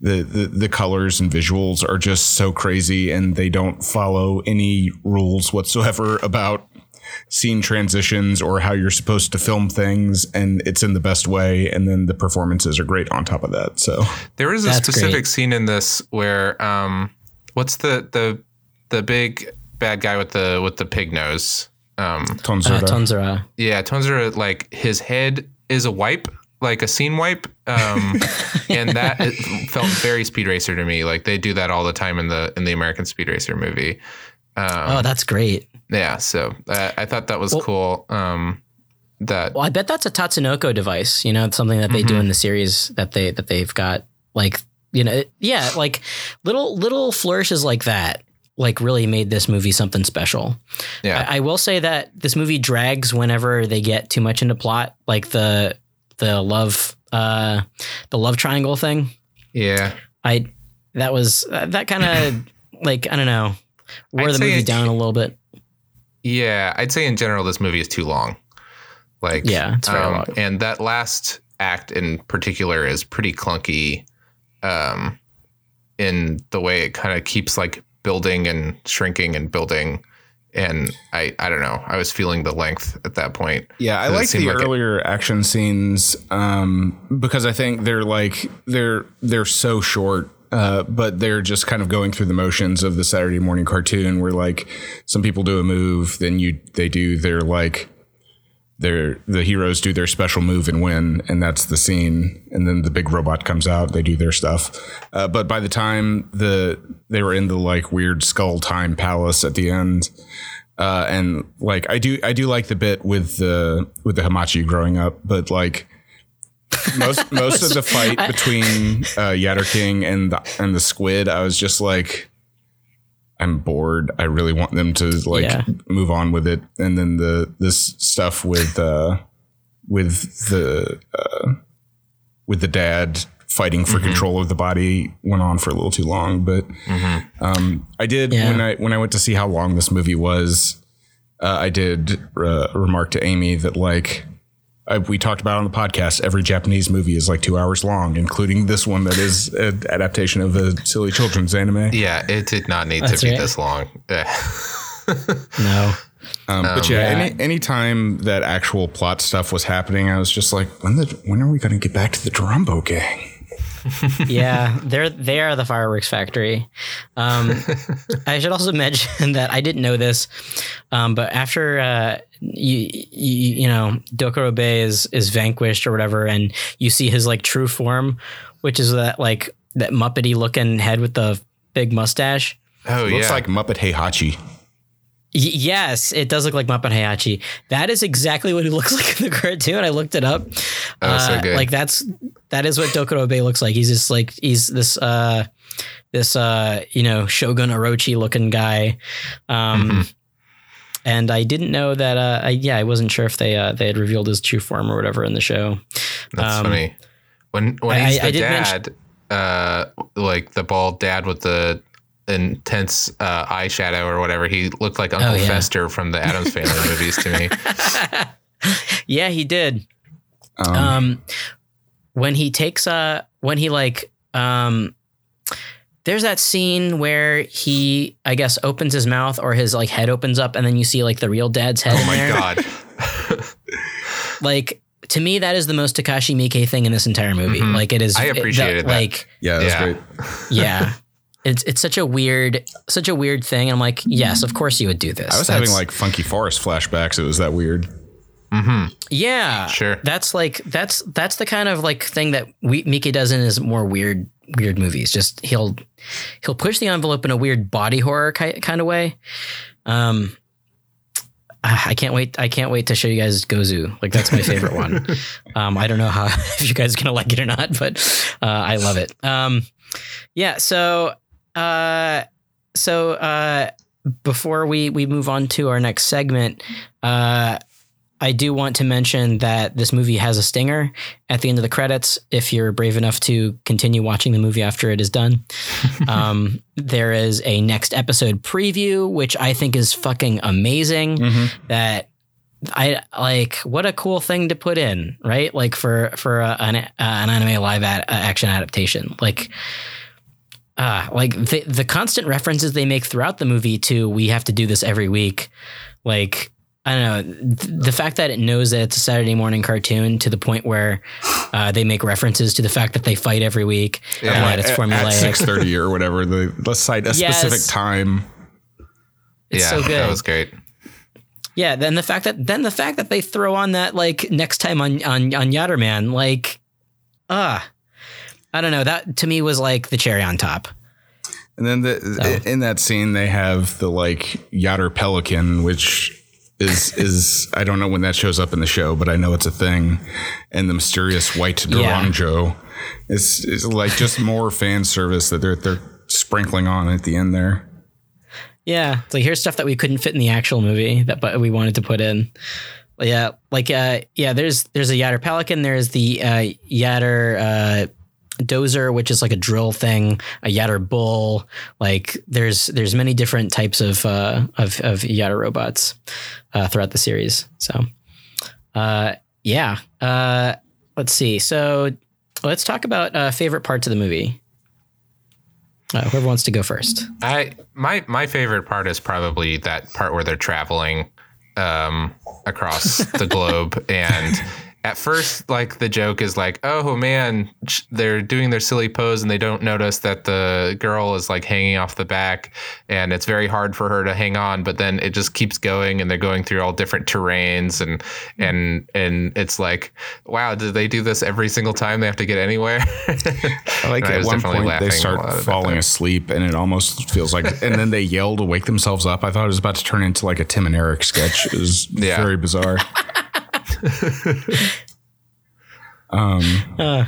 the, the the colors and visuals are just so crazy and they don't follow any rules whatsoever about scene transitions or how you're supposed to film things, and it's in the best way. And then the performances are great on top of that. So
There is a
That's
specific
great.
scene in this where um what's the the the big bad guy with the with the pig nose? Um
Uh,
Tonzura.
Tonzura.
yeah, Tonzura like his head is a wipe, like a scene wipe. Um and that felt very Speed Racer to me. Like they do that all the time in the in the American Speed Racer movie. Um
Oh, that's great.
Yeah, so uh, I thought that was
Well-
cool. Um that
Well, I bet that's a Tatsunoko device. You know, it's something that they do
Mhm.
in the series that they that they've got. Like, you know, it- yeah, like little little flourishes like that. Like really made this movie something special.
yeah.
I, I will say that this movie drags whenever they get too much into plot, like the the love uh the love triangle thing.
yeah.
I that was uh, that kind of like I don't know wore
I'd
the movie down a little bit.
Yeah, I'd say in general this movie is too long. Like um,
Yeah, it's very long.
And that last act in particular is pretty clunky um in the way it kind of keeps like building and shrinking and building and I I don't know. I was feeling the length at that point.
Yeah, I like the
like it-
earlier action scenes um, because I think they're like they're they're so short, uh, but they're just kind of going through the motions of the Saturday morning cartoon, where like some people do a move, then you they do their like their the heroes do their special move and win, and that's the scene, and then the big robot comes out, they do their stuff, uh, but by the time the they were in the like weird skull time palace at the end uh, and like I do I do like the bit with the with the Hamachi growing up, but like most most of the fight between uh, Yatter King and the and the squid, I was just like, I'm bored. I really want them to like
Yeah.
move on with it, and then the this stuff with uh, with the uh, with the dad fighting for control of the body went on for a little too long, but um, I did
Yeah.
when I when I went to see how long this movie was. Uh, I did uh, remark to Amy that like I, we talked about on the podcast, every Japanese movie is like two hours long, including this one that is an adaptation of a silly children's anime.
Yeah, it did not need
That's
to be
right.
this long. Yeah.
No.
Um, but yeah,
yeah.
any any time that actual plot stuff was happening, I was just like, when the when are we going to get back to the Dorombo gang?
yeah, they're they are the fireworks factory. Um, I should also mention that I didn't know this, um, but after uh, you, you you know Dokurobei is is vanquished or whatever, and you see his like true form, which is that like that muppety looking head with the big mustache.
Oh yeah.
Looks
yeah.
like Muppet Heihachi.
Y- yes, it does look like Muppet Heihachi. That is exactly what he looks like in the cartoon. I looked it up.
Oh, so
Uh,
good.
Like that's that is what Dokurobei looks like. He's just like he's this uh this uh you know Shogun Orochi looking guy. Um
Mhm.
and I didn't know that uh I, yeah, I wasn't sure if they uh they had revealed his true form or whatever in the show.
That's
Um,
funny. When when
I-
he's
I
the
mention-
dad, uh, like the bald dad with the intense uh, eyeshadow or whatever, he looked like Uncle
Oh, yeah.
Fester from the Addams Family movies to me.
yeah, he did.
Um,
um when he takes uh when he like um there's that scene where he i guess opens his mouth or his like head opens up and then you see like the real dad's head
Oh
in
my
there.
god!
like to me that is the most takashi miike thing in this entire movie
Mhm.
like it is
I
it- the-
appreciated that.
like
yeah, that's
yeah.
great.
yeah it's it's such a weird such a weird thing and i'm like yes of course you would do this
I was
That's-
having like Funky Forest flashbacks. It was that weird.
hmm
yeah
Sure.
that's like that's that's the kind of like thing that we Miike does in his more weird weird movies. Just he'll he'll push the envelope in a weird body horror ki- kind of way. Um, I can't wait. I can't wait to show you guys Gozu. Like that's my favorite one. Um, I don't know how if you guys are gonna like it or not, but uh, I love it. Um, yeah. So uh, so uh, before we we move on to our next segment, uh, I do want to mention that this movie has a stinger at the end of the credits. If you're brave enough to continue watching the movie after it is done, um, there is a next episode preview, which I think is fucking amazing. That I like. What a cool thing to put in, right? Like for for uh, an, uh, an anime live ad, action adaptation, like. Uh, like the the constant references they make throughout the movie to we have to do this every week, like I don't know th- the fact that it knows that it's a Saturday morning cartoon to the point where uh, they make references to the fact that they fight every week
Yeah.
and that it's
At-
formulaic.
At six thirty or whatever. The let's cite a
Yes.
specific time.
It's
yeah,
so good.
that was great.
Yeah, then the fact that then the fact that they throw on that like next time on on on Yatterman, like, ah, I don't know. That to me was like the cherry on top.
And then the, in that scene, they have the like Yatter Pelican, which is is I don't know when that shows up in the show, but I know it's a thing. And the mysterious white
Yeah.
Durango. It's, it's like just more fan service that they're they're sprinkling on at the end there.
Yeah, it's like here's stuff that we couldn't fit in the actual movie that but we wanted to put in. Yeah, like uh, yeah, there's there's a Yatter Pelican. There's the uh, Yatter uh, Dozer, which is like a drill thing. A Yatter Bull. Like there's there's many different types of uh, of of Yatter robots uh, throughout the series. So, uh, yeah. Uh, let's see. So let's talk about uh, favorite parts of the movie. Uh, whoever wants to go first.
I my my favorite part is probably that part where they're traveling um, across the globe and at first like the joke is like oh man they're doing their silly pose and they don't notice that the girl is like hanging off the back and it's very hard for her to hang on but then it just keeps going and they're going through all different terrains and hmm. and and it's like wow did they do this every single time they have to get anywhere
I like at one point they start falling asleep, and it almost feels like, and then they yell to wake themselves up. I thought it was about to turn into like a Tim and Eric sketch. It was
Yeah.
very bizarre. um,
Uh,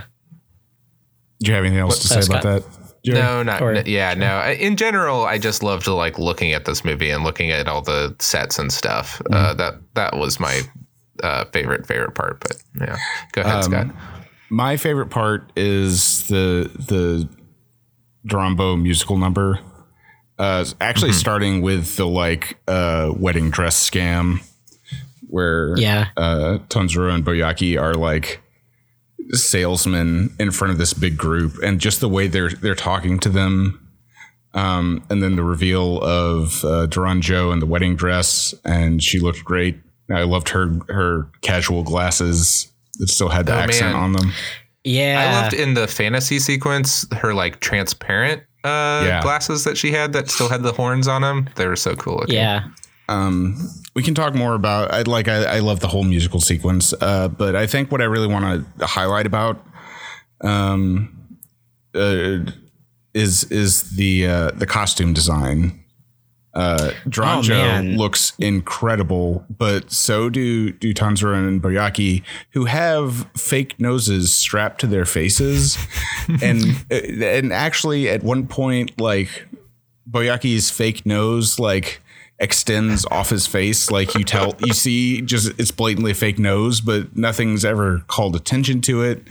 do you have anything else to say
uh,
about
Scott?
that? Jerry?
No, not
Or-
n- yeah, no. In general, I just loved like looking at this movie and looking at all the sets and stuff. Uh, that that was my uh, favorite favorite part. But yeah, go ahead, Scott.
My favorite part is the the Dorombo musical number. Uh, actually, starting with the like uh, wedding dress scam, where
Yeah.
uh, Tanjiro and Boyaki are like salesmen in front of this big group, and just the way they're they're talking to them, um, and then the reveal of uh, Doronjo and the wedding dress, and she looked great. I loved her her casual glasses that still had the
Oh,
accent
man.
on them.
Yeah.
I loved in the fantasy sequence her like transparent uh,
Yeah.
glasses that she had that still had the horns on them. They were so cool. Looking.
Yeah.
Um, we can talk more about. I like. I, I love the whole musical sequence. Uh, but I think what I really want to highlight about, um, uh, is is the uh, the costume design. Uh, Doronjo
man.
looks incredible, but so do do Tonzura and Boyaki, who have fake noses strapped to their faces, and uh, and actually at one point, like Boyaki's fake nose, like extends off his face like you tell you see just it's blatantly a fake nose but nothing's ever called attention to it.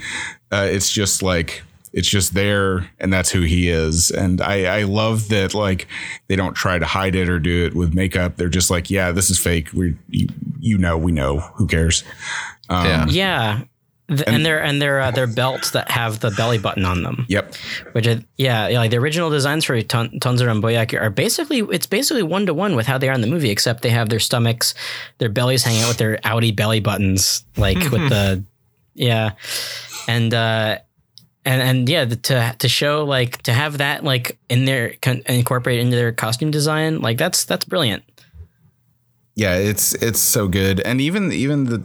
Uh, it's just like it's just there and that's who he is. And I, I love that like they don't try to hide it or do it with makeup. They're just like yeah this is fake. We you, you know we know. Who cares?
Yeah.
Yeah. Th- and, their and their uh, their belts that have the belly button on them,
yep.
Which I, yeah, yeah, like the original designs for Ton- and Boyaki are basically it's basically one to one with how they are in the movie, except they have their stomachs, their bellies hanging out with their outy belly buttons, like with the yeah, and uh, and and yeah, the, to to show like to have that like in their con- incorporated into their costume design, like that's that's brilliant.
yeah it's it's so good. And even even the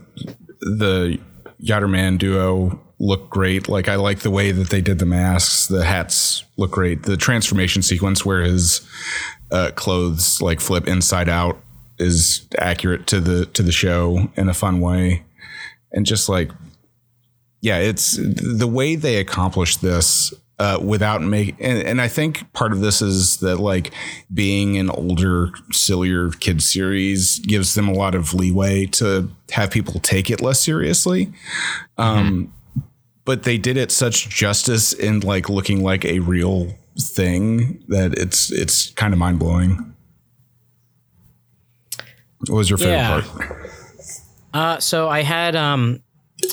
the Yatterman duo look great. Like i like the way that they did the masks the hats look great. The transformation sequence where his uh, clothes like flip inside out is accurate to the to the show in a fun way. And just like yeah it's the way they accomplished this uh, without make and, and i think part of this is that like being an older sillier kid series gives them a lot of leeway to have people take it less seriously. Um but they did it such justice in like looking like a real thing that it's it's kind of mind-blowing. What was your favorite
Yeah.
part?
Uh, so I had um,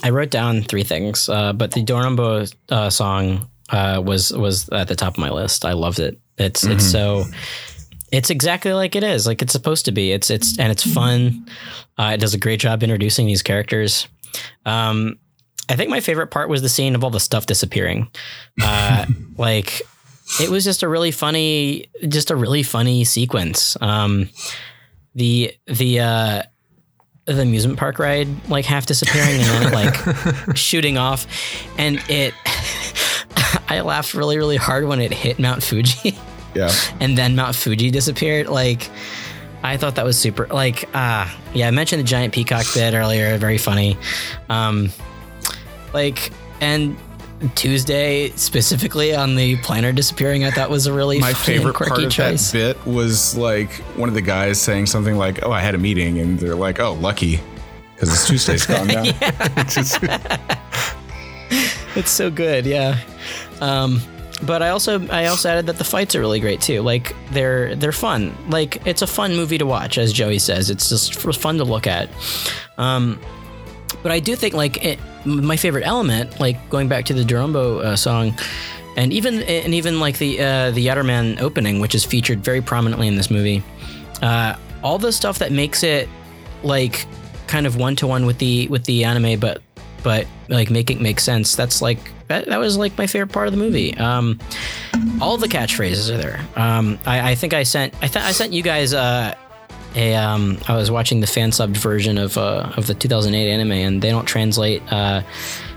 I wrote down three things, uh, but the Dorombo uh, song uh, was was at the top of my list. I loved it. It's it's so It's exactly like it is, like it's supposed to be. It's it's and it's fun. Uh, it does a great job introducing these characters. Um, I think my favorite part was the scene of all the stuff disappearing. Uh, like it was just a really funny, just a really funny sequence. Um, the the uh, the amusement park ride like half disappearing and then like shooting off, and it. I laughed really really hard when it hit Mount Fuji.
Yeah.
and then Mount Fuji disappeared. Like, I thought that was super. Like, ah, yeah, I mentioned the giant peacock bit earlier. Very funny. Um, like, and Tuesday specifically on the planner disappearing, I thought was a really
My favorite part
quirky
of
choice.
that bit was like one of the guys saying something like, "Oh, I had a meeting," and they're like, "Oh, lucky." Because it's Tuesday's gone down.
It's so good, yeah. Um, but I also I also added that the fights are really great too. Like they're they're fun. Like it's a fun movie to watch, as Joey says. It's just fun to look at. Um, but I do think like it, my favorite element, like going back to the Dorombo uh, song, and even and even like the uh, the Yatterman opening, which is featured very prominently in this movie. Uh, all the stuff that makes it like kind of one to one with the with the anime, but but like make it make sense. That's like that, that was like my favorite part of the movie. Um, all the catchphrases are there. Um, I, I think I sent I, th- I sent you guys uh, a um, I was watching the fan subbed version of uh, of the 2008 anime, and they don't translate uh,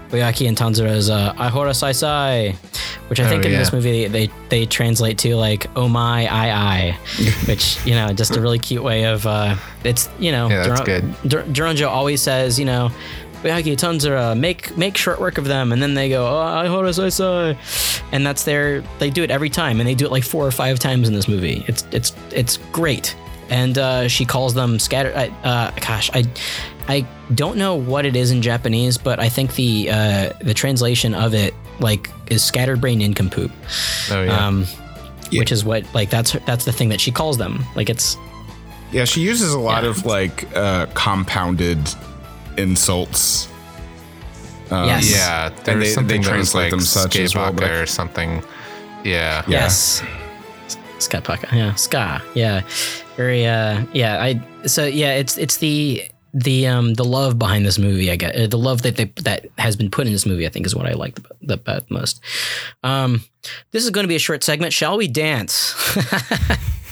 Boyaki and Tonzura's uh, "Ahora Sai Sai," which I think in
yeah.
this movie they they translate to like "Oh my I I," which you know just a really cute way of uh, it's you know
Yeah, that's
Dur- Dur- Doronjo always says you know. Boyaki Tonzura, make make short work of them, and then they go, oh, Ahora Sai Sai, and that's their. They do it every time, and they do it like four or five times in this movie. It's it's it's great and uh, she calls them scatter. I, uh, gosh, I I don't know what it is in Japanese, but I think the uh, the translation of it like is scattered brain nincompoop,
Oh yeah.
um, which is what like that's that's the thing that she calls them. Like it's
Yeah, she uses a lot
Yeah.
of like uh, compounded insults. Um,
Yes.
yeah.
and they-
something
they translate
like
them such as well, but I-
or something. Yeah.
Yeah.
yes, ska paka, yeah, ska, yeah, very uh, yeah. I so yeah, it's it's the the um the love behind this movie. I get uh, the love that they that has been put in this movie. I think is what I like the, the, the most. Um, this is going to be a short segment. Shall we dance?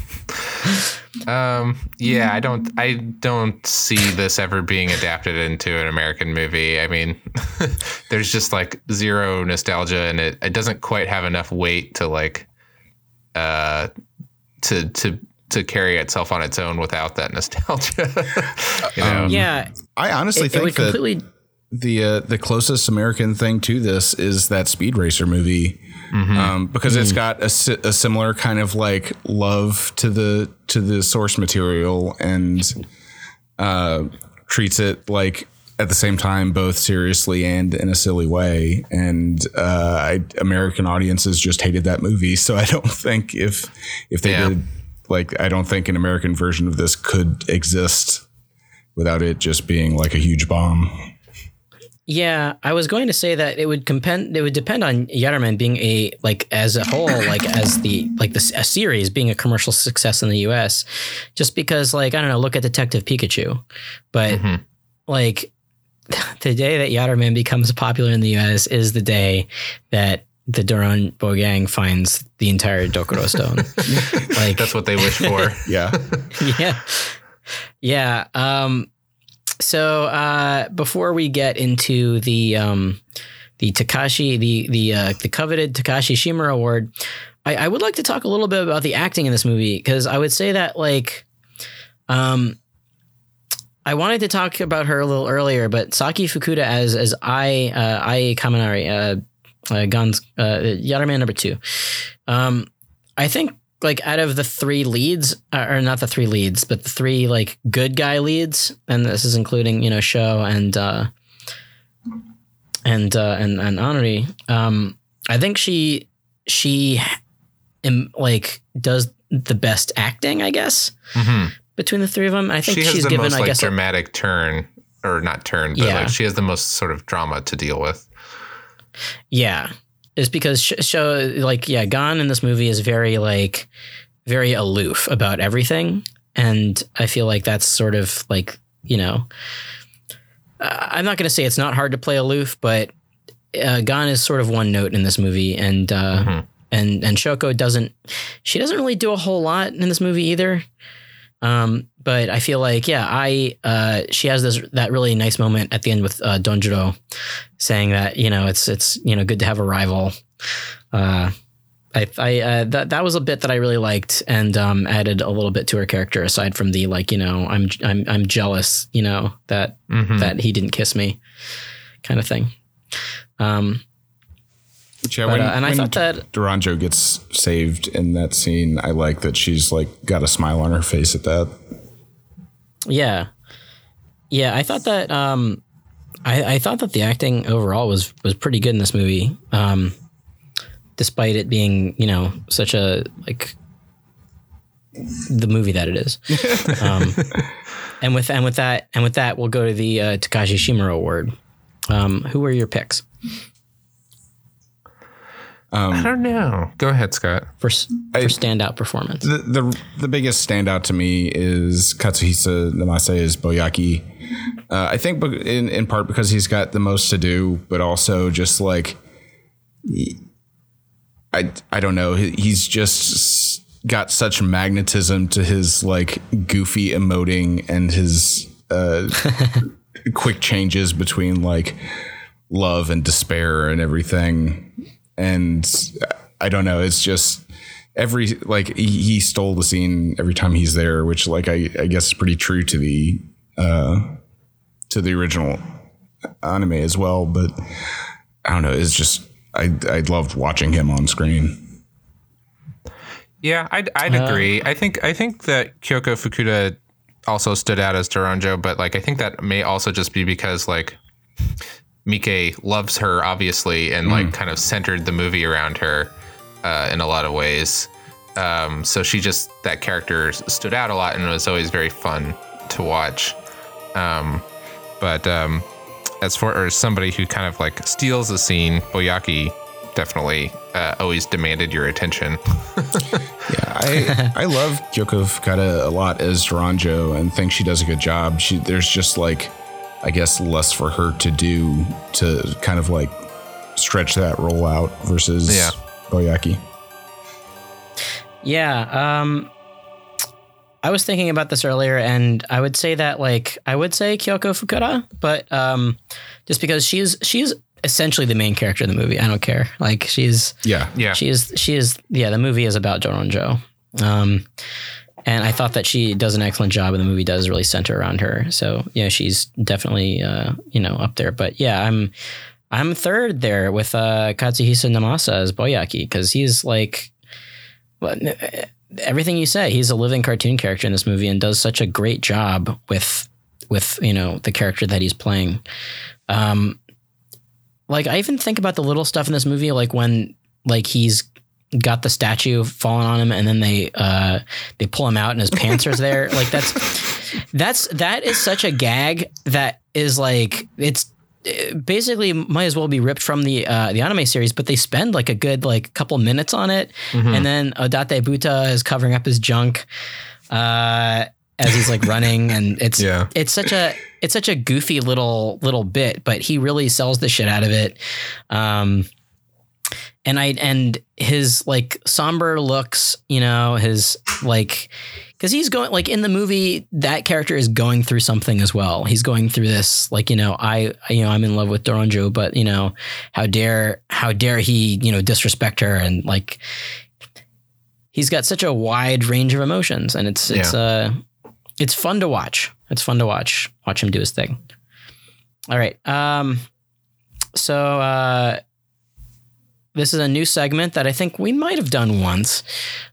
Um, yeah, I don't I don't see this ever being adapted into an American movie. I mean, there's just like zero nostalgia and it it doesn't quite have enough weight to like uh to to to carry itself on its own without that nostalgia. you know?
Um,
yeah,
I honestly
it, it
think
would
that
completely.
the uh, the closest American thing to this is that Speed Racer movie, um, because it's got a, si- a similar kind of like love to the to the source material and uh, treats it like at the same time both seriously and in a silly way. And uh, I, American audiences just hated that movie, so I don't think if if they
Yeah.
did like I don't think an American version of this could exist without it just being like a huge bomb.
Yeah, I was going to say that it would compend. It would depend on Yatterman being a like as a whole, like as the like the a series being a commercial success in the U.S. Just because, like I don't know, look at Detective Pikachu, but
Mhm.
like the day that Yatterman becomes popular in the U.S. is the day that the Doronbo gang finds the entire Dokuro Stone. like
That's what they wish for.
Yeah.
yeah yeah um so uh before we get into the um the takashi the the uh the coveted takashi shimura award i i would like to talk a little bit about the acting in this movie because i would say that like um I wanted to talk about her a little earlier, but Saki Fukuda as as I uh, Ai Kaminari, uh, uh, Gon's uh, Yatterman number two. Um, I think like out of the three leads, uh, or not the three leads, but the three like good guy leads, and this is including you know Sho and uh, and uh, and and Honori. Um, I think she she like does the best acting, I guess,
hmm
between the three of them. I think
She
she's given,
most
I
like
guess, a-
dramatic turn, or not turn, but
Yeah.
like she has the most sort of drama to deal with.
Yeah, is because show like yeah, Gon in this movie is very like very aloof about everything, and I feel like that's sort of like you know, I'm not going to say it's not hard to play aloof, but uh, Gon is sort of one note in this movie, and uh,
Mhm.
and and Shoko doesn't. She doesn't really do a whole lot in this movie either. Um, but I feel like yeah, I uh, she has this that really nice moment at the end with uh, Donjiro saying that you know it's it's you know good to have a rival. Uh, I, I uh, that that was a bit that I really liked and um, added a little bit to her character aside from the like you know I'm I'm I'm jealous you know that
Mhm.
that he didn't kiss me kind of thing. Um,
Yeah,
but, uh, and I thought that
Doronjo gets saved in that scene. I like that she's like got a smile on her face at that.
Yeah, yeah. I thought that um, I, I thought that the acting overall was was pretty good in this movie, um, despite it being you know such a like the movie that it is. um, and with and with that and with that, we'll go to the uh, Takashi Shimura Award. Um, who were your picks
I don't know. Go ahead, Scott.
for s- for standout performance?
The, the the biggest standout to me is Katsuhisa Namase as Boyaki. Uh, I think be- in in part because he's got the most to do, but also just like I I don't know. He's just got such magnetism to his like goofy emoting and his uh, quick changes between like love and despair and everything. And I don't know. It's just every like he, he stole the scene every time he's there, which like I, I guess is pretty true to the uh, to the original anime as well. But I don't know. It's just I I loved watching him on screen.
Yeah, I'd, I'd agree. I think I think that Kyoko Fukuda also stood out as Doronjo, but like I think that may also just be because like Miike loves her obviously and like kind of centered the movie around her uh, in a lot of ways. Um, so she just that character stood out a lot and was always very fun to watch. Um, but um, as for or somebody who kind of like steals the scene, Boyaki definitely uh, always demanded your attention.
Yeah, I I love Kyoko Fukada a lot as Doronjo and think she does a good job. She there's just like I guess less for her to do to kind of like stretch that role out versus
Yeah.
Boyaki.
Yeah. Um, I was thinking about this earlier, and I would say that like I would say Kyoko Fukuda, but um, just because she's she's essentially the main character in the movie. I don't care. Like she's
Yeah.
Yeah.
she is she is yeah. The movie is about Doronjo. Um, and I thought that she does an excellent job, and the movie does really center around her. So yeah, she's definitely uh, you know up there. But yeah, I'm I'm third there with uh, Katsuhisa Namase as Boyaki because he's like well, everything you say. He's a living cartoon character in this movie and does such a great job with with you know the character that he's playing. Um, like I even think about the little stuff in this movie, like when like he's got the statue falling on him and then they uh they pull him out and his pants are there. Like that's that's that is such a gag that is like it's uh, basically might as well be ripped from the uh the anime series but they spend like a good like couple minutes on it. And then Odate Buta is covering up his junk uh as he's like running and it's
Yeah.
it's such a it's such a goofy little little bit but he really sells the shit out of it. Um and I and his like somber looks, you know, his like because he's going like in the movie that character is going through something as well. He's going through this like you know I you know I'm in love with Doronjo, but you know how dare how dare he you know disrespect her and like he's got such a wide range of emotions and it's it's uh it's fun to watch. It's fun to watch watch him do his thing. All right. Um so uh this is a new segment that I think we might have done once.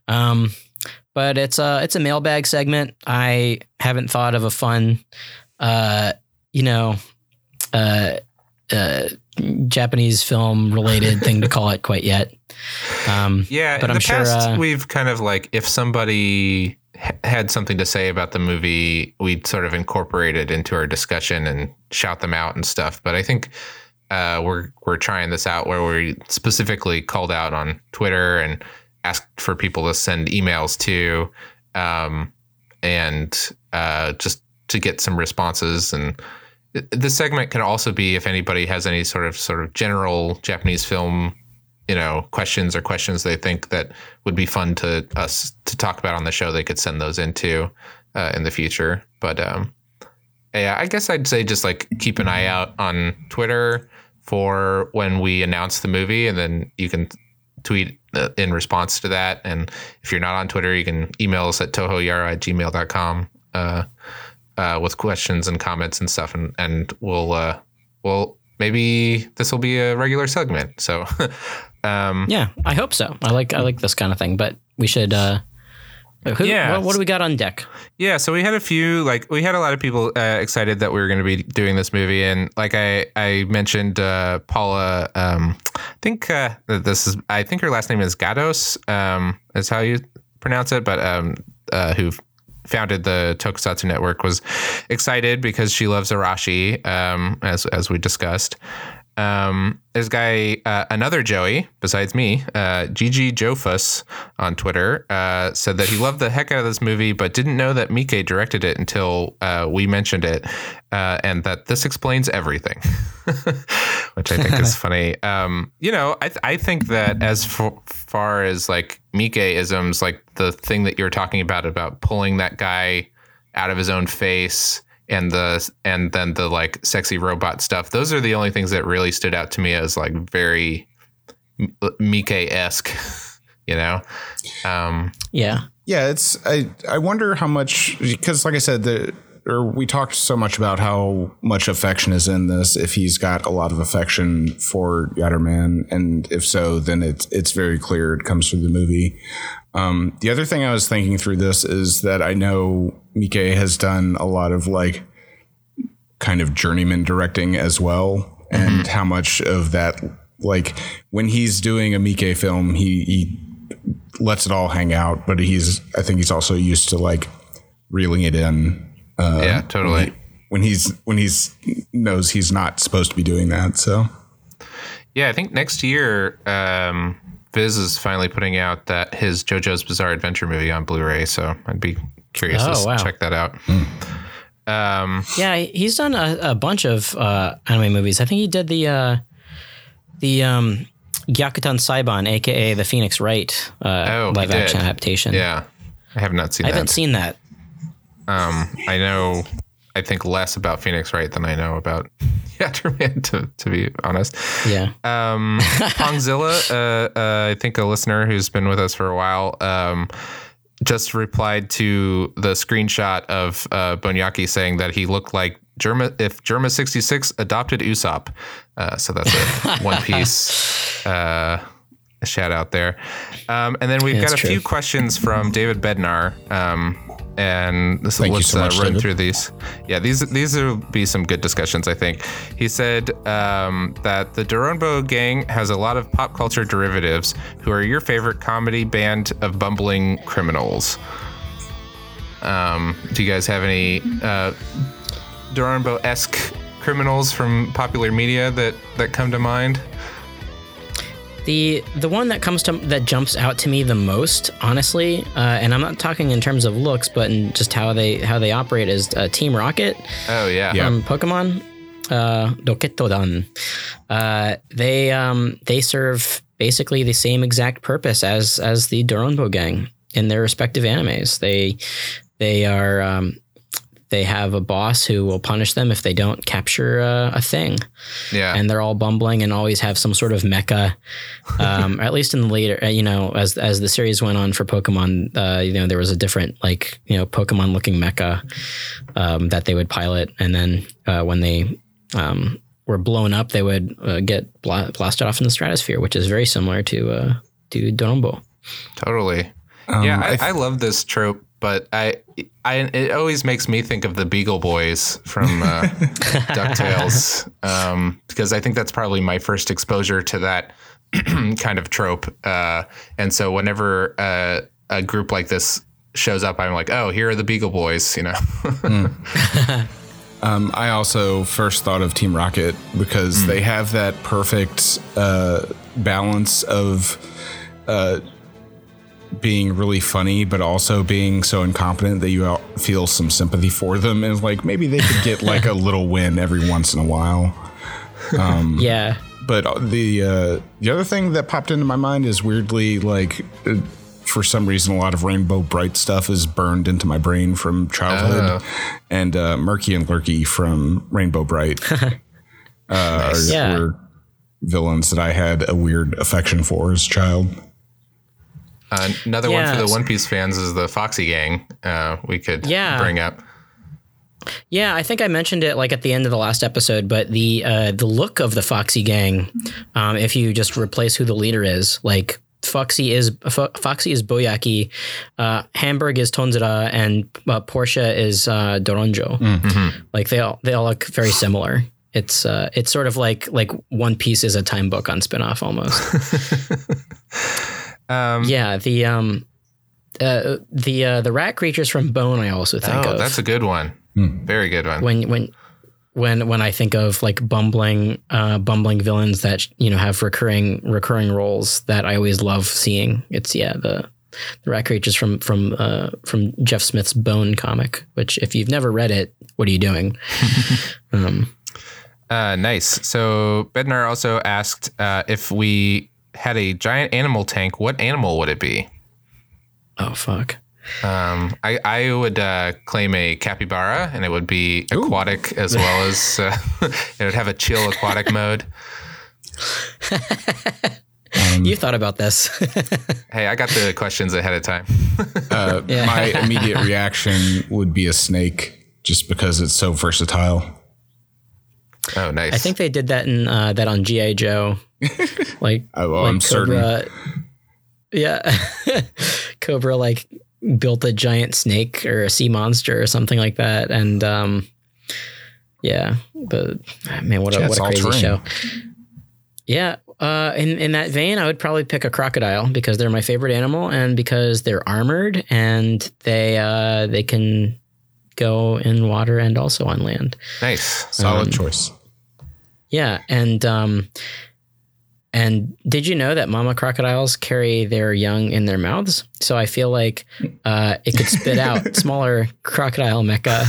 Um, but it's a it's a mailbag segment. I haven't thought of a fun, uh, you know, uh, uh, Japanese film related thing to call it quite yet. Um,
Yeah,
But
in
I'm
the
sure,
past,
uh,
we've kind of like if somebody h- had something to say about the movie, we'd sort of incorporate it into our discussion and shout them out and stuff. But I think uh, we're we're trying this out where we specifically called out on Twitter and asked for people to send emails to, um, and uh, just to get some responses. And this segment can also be if anybody has any sort of sort of general Japanese film, you know, questions or questions they think that would be fun to us to talk about on the show. They could send those into uh, in the future. But um, yeah, I guess I'd say just like keep an eye out on Twitter for when we announce the movie, and then you can tweet uh, in response to that. And if you're not on Twitter, you can email us at tohoyaro at gmail.com uh, uh, with questions and comments and stuff. And, and we'll, uh, we'll, maybe this will be a regular segment. So, um,
Yeah, I hope so. I like I like this kind of thing, but we should. uh who,
Yeah.
What, what do we got on deck?
Yeah, so we had a few like we had a lot of people uh, excited that we were going to be doing this movie, and like I I mentioned uh, Paula, um, I think uh, this is I think her last name is Gatos, um, is how you pronounce it, but um, uh, who founded the Tokusatsu Network was excited because she loves Arashi, um, as as we discussed. Um, there's a guy, uh, another Joey besides me, uh, Gigi Jofus on Twitter, uh, said that he loved the heck out of this movie, but didn't know that Miike directed it until uh, we mentioned it, uh, and that this explains everything, which I think is funny. Um, you know, I, th- I think that as f- far as like Miike isms, like the thing that you're talking about about pulling that guy out of his own face and the and then the like sexy robot stuff those are the only things that really stood out to me as like very Miike-esque you know um
Yeah.
Yeah, it's I I wonder how much because like I said the or we talked so much about how much affection is in this if he's got a lot of affection for Yatterman and if so then it's it's very clear it comes through the movie. Um, the other thing I was thinking through this is that I know Miike has done a lot of like kind of journeyman directing as well and how much of that like when he's doing a Miike film he he lets it all hang out, but he's I think he's also used to like reeling it in
yeah totally
when he's when he's knows he's not supposed to be doing that. So
yeah i think next year um viz is finally putting out that his jojo's bizarre adventure movie on blu-ray so i'd be curious
Oh,
to
wow.
check that out um
Yeah, he's done a, a bunch of uh, anime movies. I think he did the uh, the um, Gyakuten Saiban, aka the Phoenix Wright uh,
Oh,
live action adaptation.
yeah i have not seen that.
I
that
haven't seen that.
Um, I know, I think less about Phoenix Wright than I know about Yatterman, to, to be honest.
Yeah.
Um, Pongzilla, uh, uh, I think a listener who's been with us for a while, um, just replied to the screenshot of uh, Boyaki saying that he looked like Germa if Germa 66 adopted Usopp. Uh, so that's a One Piece uh, shout out there. Um, and then we've
That's
got a
true.
few questions from David Bednar. Um, and this,
Thank
let's
so
uh,
much,
run
David.
through these. Yeah, these these will be some good discussions, I think. He said um, that the Doronbo gang has a lot of pop culture derivatives. Who are your favorite comedy band of bumbling criminals? Um, do you guys have any uh, Doronbo esque criminals from popular media that that come to mind?
The the one that comes to that jumps out to me the most, honestly, uh, and I'm not talking in terms of looks, but in just how they how they operate is uh, Team Rocket
Oh yeah,
Yeah.
from Pokemon, uh, Roketto-dan. Uh, they um, they serve basically the same exact purpose as as the Doronbo gang in their respective animes. They they are um, they have a boss who will punish them if they don't capture uh, a thing
yeah.
and they're all bumbling and always have some sort of mecha. Um, at least in the later, uh, you know, as as the series went on for Pokemon, uh, you know, there was a different like you know Pokemon looking mecha um, that they would pilot, and then uh, when they um, were blown up, they would uh, get bla- blasted off in the stratosphere, which is very similar to uh, to Dorombo.
Totally.
Um,
yeah,
I
I,
th-
I love this trope, but I, I, it always makes me think of the Beagle Boys from uh, Ducktales, um, because I think that's probably my first exposure to that kind of trope. Uh, and so whenever uh, a group like this shows up, I'm like, oh, here are the Beagle Boys, you know.
Um, I also first thought of Team Rocket because they have that perfect uh, balance of uh, being really funny, but also being so incompetent that you feel some sympathy for them, and like maybe they could get like a little win every once in a while.
Yeah.
But the uh, the other thing that popped into my mind is weirdly like. Uh, for some reason, a lot of Rainbow Brite stuff is burned into my brain from childhood, and uh, Murky and Lurky from Rainbow Brite uh, are,
Yeah.
were villains that I had a weird affection for as a child.
Uh, another one for the One Piece fans is the Foxy Gang. Uh, we could
Yeah.
bring up.
Yeah, I think I mentioned it like at the end of the last episode, but the uh, the look of the Foxy gang, um, if you just replace who the leader is, like Foxy is Fo- Foxy is Boyaki, uh, Hamburg is Tonzura, and uh, Porche is uh, Doronjo. Like they all they all look very similar. It's uh, it's sort of like like One Piece is a Time Bokan spinoff almost.
Um,
yeah, the um, uh, the uh, the rat creatures from Bone. I also think
oh,
of
that's a good one. Very good one.
when when when when I think of like bumbling uh, bumbling villains that you know have recurring recurring roles that I always love seeing. It's yeah the the rat creatures from from uh, from Jeff Smith's Bone comic. Which if you've never read it, what are you doing? um,
Uh, nice. So Bednar also asked uh, if we had a giant animal tank, what animal would it be?
oh fuck.
Um, I, I would uh, claim a capybara, and it would be aquatic as well as uh, it would have a chill aquatic mode.
you thought about this.
Hey, I got the questions ahead of time.
Uh,
Yeah.
My immediate reaction would be a snake, just because it's so versatile.
Oh, nice.
I think they did that in uh, that on GI Joe. Like,
Oh, well,
like
I'm certain.
Cobra, Yeah, Cobra like built a giant snake or a sea monster or something like that, and um, yeah, but man, what a what a crazy
terrain.
show. Yeah, uh, in in that vein, I would probably pick a crocodile because they're my favorite animal, and because they're armored and they uh, they can go in water and also on land.
nice.
Solid
Um,
choice.
Yeah, and um, and did you know that mama crocodiles carry their young in their mouths? So I feel like uh, it could spit out smaller crocodile mecha.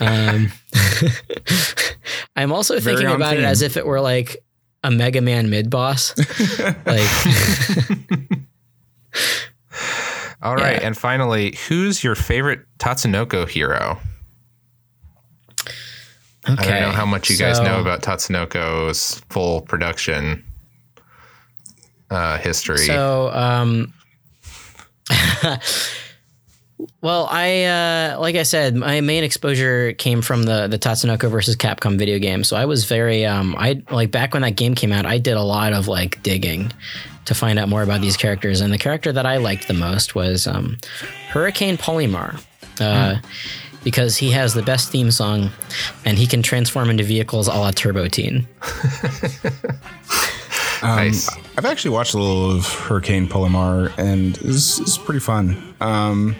Um, I'm also
Very
thinking about it as if it were like a Mega Man mid boss. like,
All right,
Yeah.
and finally, who's your favorite Tatsunoko hero?
okay,
I don't know how much you guys
so-
know about Tatsunoko's full production uh, history.
So, um, well, I uh, like I said, my main exposure came from the the Tatsunoko versus Capcom video game. So I was very, um, I like back when that game came out, I did a lot of like digging to find out more about these characters. And the character that I liked the most was um, Hurricane Polymar. Uh, Because he has the best theme song, and he can transform into vehicles a la Turbo Teen.
nice.
I've actually watched a little of Hurricane Polymar, and it's, it's pretty fun. Um,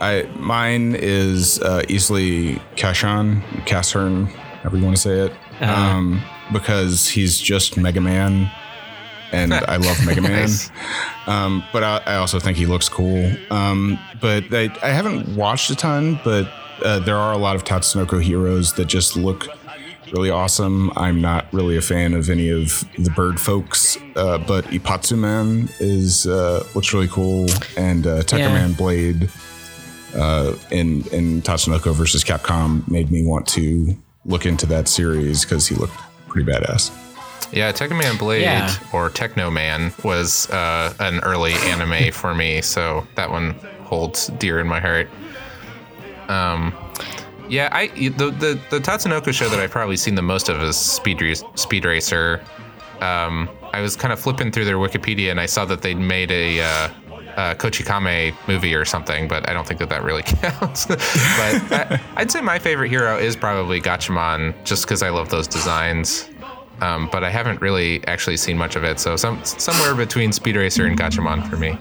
I mine is uh, easily Casshan, Casshern, however you want to say it, um, because he's just Mega Man, and I love Mega Man.
Nice.
Um, but I, I also think he looks cool. Um, but I, I haven't watched a ton, but uh, there are a lot of Tatsunoko heroes that just look really awesome. I'm not really a fan of any of the bird folks, uh, but Ippatsuman is uh, looks really cool, and uh, Tekka
Yeah.
man Blade uh, in in Tatsunoko versus Capcom made me want to look into that series because he looked pretty badass.
Yeah, Tekkaman Blade
Yeah.
or Teknoman was uh, an early anime for me, so that one holds dear in my heart. Um, yeah, I the, the the Tatsunoko show that I've probably seen the most of is Speed Ra- Speed Racer. Um, I was kind of flipping through their Wikipedia and I saw that they'd made a uh, uh, Kochikame movie or something, but I don't think that that really counts. but I, I'd say my favorite hero is probably Gatchaman, just because I love those designs. Um, but I haven't really actually seen much of it, so some somewhere between Speed Racer and Gatchaman for me.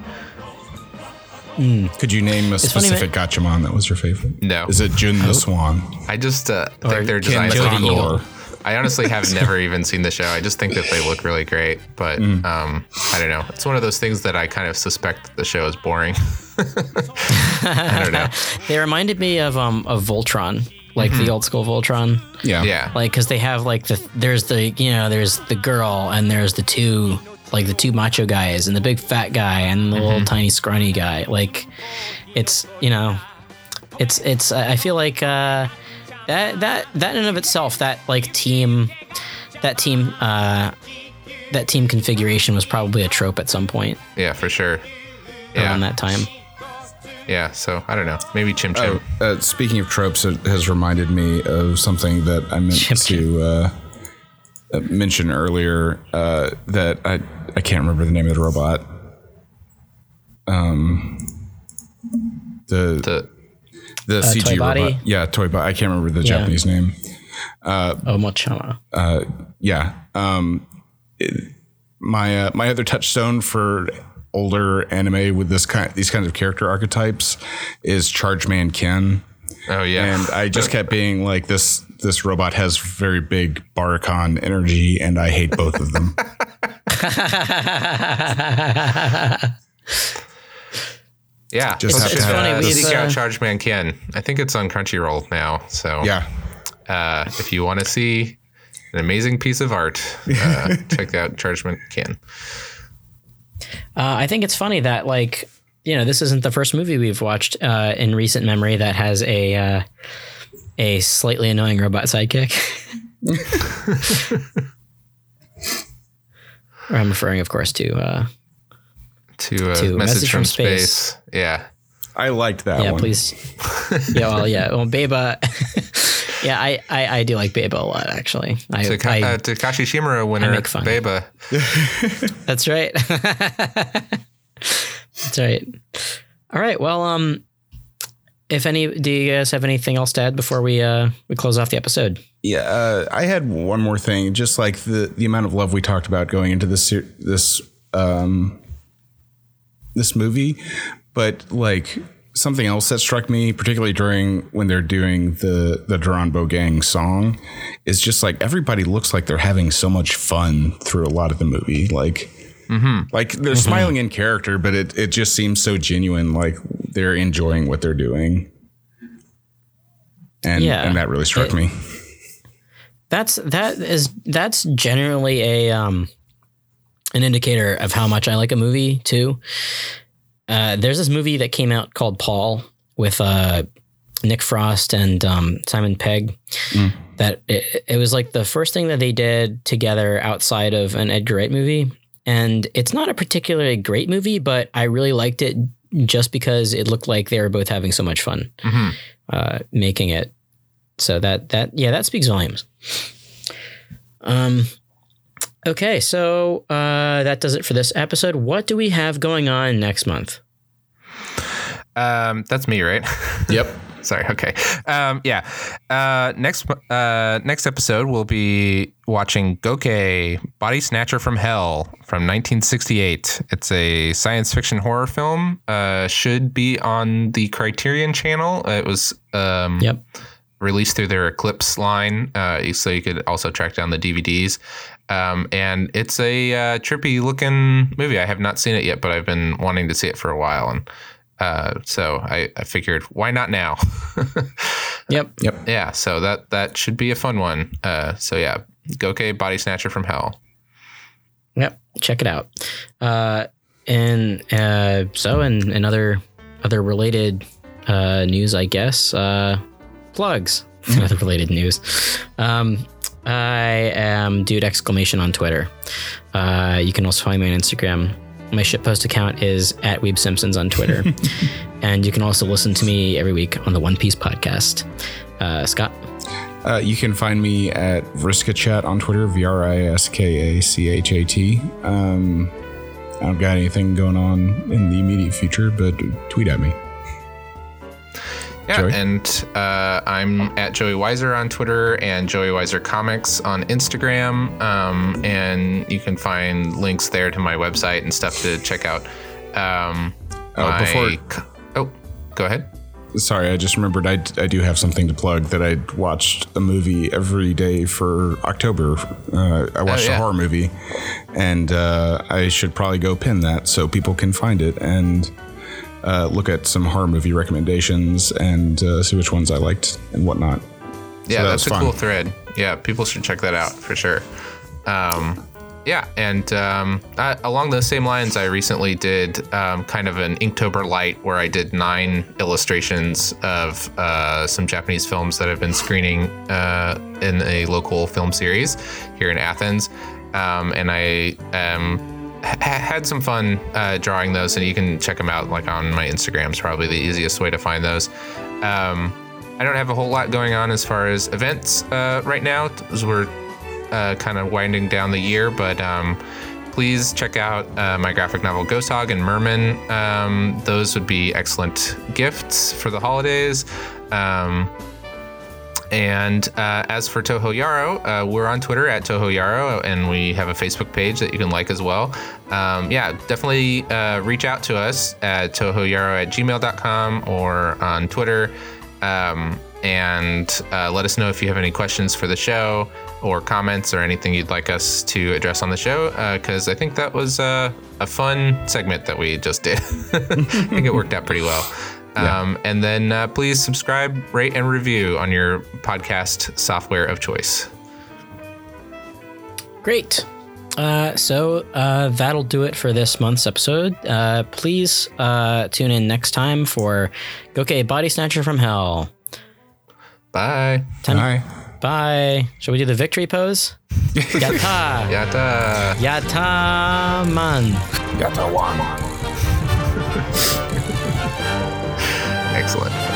Could you name a
funny,
specific Gatchaman that was your favorite?
No.
Is it Jun the Swan?
I just uh,
Or
think their
Ken
designs
Jody
are cool. I honestly have never even seen the show. I just think that they look really great, but um, I don't know. It's one of those things that I kind of suspect that the show is boring. I don't know.
They reminded me of um of Voltron, like the old school Voltron.
Yeah.
Yeah.
Like, cause they have like the there's the you know there's the girl and there's the two like the two macho guys and the big fat guy and the little tiny scrawny guy. Like, it's you know, it's it's I feel like uh, that that that in and of itself that like team that team uh, that team configuration was probably a trope at some point
yeah, for sure.
around
Yeah.
that time.
Yeah. So I don't know. Maybe Chim Chim.
Oh, uh, speaking of tropes, it has reminded me of something that I meant
Chim
to uh, uh, mention earlier. Uh, that I I can't remember the name of the robot. Um, the
The,
the CG
Toy Body?
robot. Yeah, toy body. I can't remember the Japanese name.
Oh, Mochama.
Yeah. Um, it- my uh, my other touchstone for older anime with this kind these kinds of character archetypes is Charge Man Ken.
Oh yeah.
and I just kept being like this this robot has very big Barican energy and I hate both of them.
yeah.
just
Let's
have to have
funny,
uh,
we-
seek out
uh,
Charge Man Ken. I think it's on Crunchyroll now. So
yeah.
uh, if you want to see an amazing piece of art, uh, check out Charge Man Ken.
Uh, I think it's funny that like you know this isn't the first movie we've watched uh, in recent memory that has a uh, a slightly annoying robot sidekick. I'm referring, of course, to uh,
To, uh,
To
message, from, space. Yeah.
I liked that one.
yeah,
one.
please. yeah, well, yeah, well, Beba. yeah, I, I I do like Beba a lot actually. I,
Taka-
I
uh, Takashi Shimura winner,
make fun.
Beba.
That's right. That's right. All right. Well, um, if any, do you guys have anything else to add before we uh we close off the episode?
Yeah, uh, I had one more thing. Just like the the amount of love we talked about going into this this um, this movie, but like something else that struck me, particularly during when they're doing the the Doronbo Gang song, is just like everybody looks like they're having so much fun through a lot of the movie. Like. Like they're smiling in character, but it, it just seems so genuine. Like they're enjoying what they're doing, and
Yeah.
and that really struck me.
That's that is that's generally a um an indicator of how much I like a movie too. Uh, there's this movie that came out called Paul with uh, Nick Frost and um, Simon Pegg. That it, it was like the first thing that they did together outside of an Edgar Wright movie, and it's not a particularly great movie, but I really liked it just because it looked like they were both having so much fun
Mhm.
uh, making it. So that that yeah, that speaks volumes. Um. Okay, so uh, that does it for this episode. What do we have going on next month?
Um, that's me, right?
Yep.
Sorry. Okay. Um, yeah. Uh, next uh, next episode, we'll be watching Goke, Body Snatcher from Hell from 1968. It's a science fiction horror film. Uh, should be on the Criterion channel. Uh, it was um,
Yep.
released through their Eclipse line, uh, so you could also track down the DVDs. Um, and it's a uh, trippy looking movie. I have not seen it yet, but I've been wanting to see it for a while, and uh, so I, I figured, why not now?
Yep.
Yep.
yeah, so that that should be a fun one. Uh, so yeah, Goke Body Snatcher from Hell.
Yep. Check it out. Uh, and uh, so, and, in other other related uh, news, I guess uh, plugs. other related news. Um, I am dude exclamation on Twitter. Uh, you can also find me on Instagram. My shitpost account is at Weeb Simpsons on Twitter, and you can also listen to me every week on the One Piece podcast. Uh, Scott.
Uh, you can find me at Vriska Chat on Twitter, V R I S K A C H A T. Um, I don't got anything going on in the immediate future, but tweet at me.
Yeah,
Joey?
and uh, I'm at Joey Weiser on Twitter and Joey Weiser Comics on Instagram. Um, and you can find links there to my website and stuff to check out. Um,
Oh, before-
co- oh, go ahead.
sorry, I just remembered I, I do have something to plug that I watched a movie every day for October. Uh, I watched
yeah.
a horror movie, and uh, I should probably go pin that so people can find it and uh, look at some horror movie recommendations and uh, see which ones I liked and whatnot.
Yeah,
that
that's a
fun.
cool thread. Yeah, people should check that out for sure. Um, yeah, and um, uh, along those same lines, I recently did um, kind of an Inktober light where I did nine illustrations of uh, some Japanese films that have been screening uh, in a local film series here in Athens. Um, and I um, ha- had some fun uh, drawing those, and you can check them out like on my Instagram. is probably the easiest way to find those. Um, I don't have a whole lot going on as far as events uh, right now, as we're uh, kind of winding down the year. But um, please check out uh, my graphic novel Ghost Hog and Mermin. Um, those would be excellent gifts for the holidays. Um, and uh, as for Toho Yaro, uh, we're on Twitter at Toho Yaro, and we have a Facebook page that you can like as well. Um, yeah, definitely uh, reach out to us at tohoyaro at gmail.com or on Twitter. Um, and uh, let us know if you have any questions for the show or comments or anything you'd like us to address on the show, because I think that was uh, a fun segment that we just did. I think it worked out pretty well. Um, and then uh, please subscribe, rate, and review on your podcast software of choice.
Great. Uh, so uh, that'll do it for this month's episode. Uh, please uh, tune in next time for Goke Body Snatcher from Hell.
Bye.
Ten-
Hi.
Bye. Shall we do the victory pose? Yatta.
Yata.
Yatta man.
Excellent.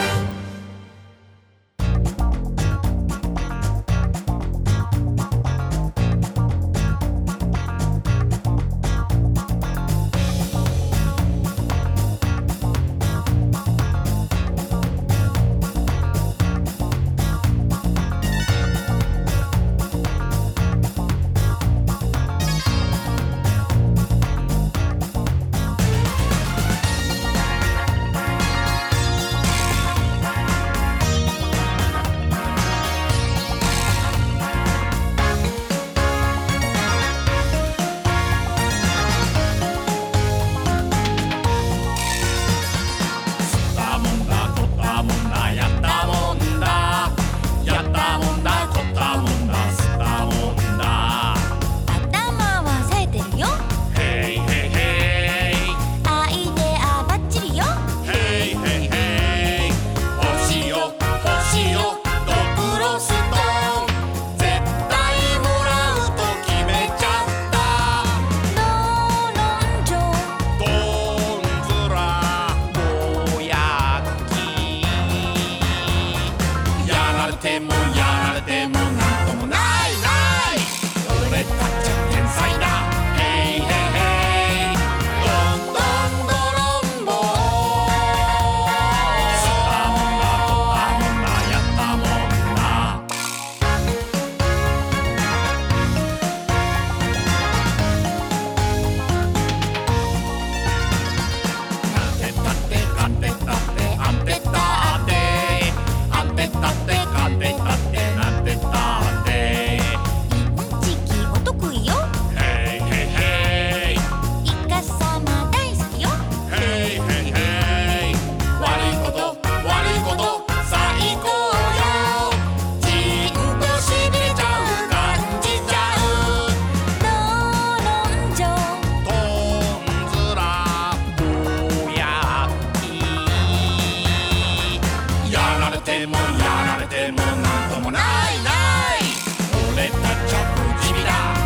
てもやられてもなんともないない。俺たちは不死身だ。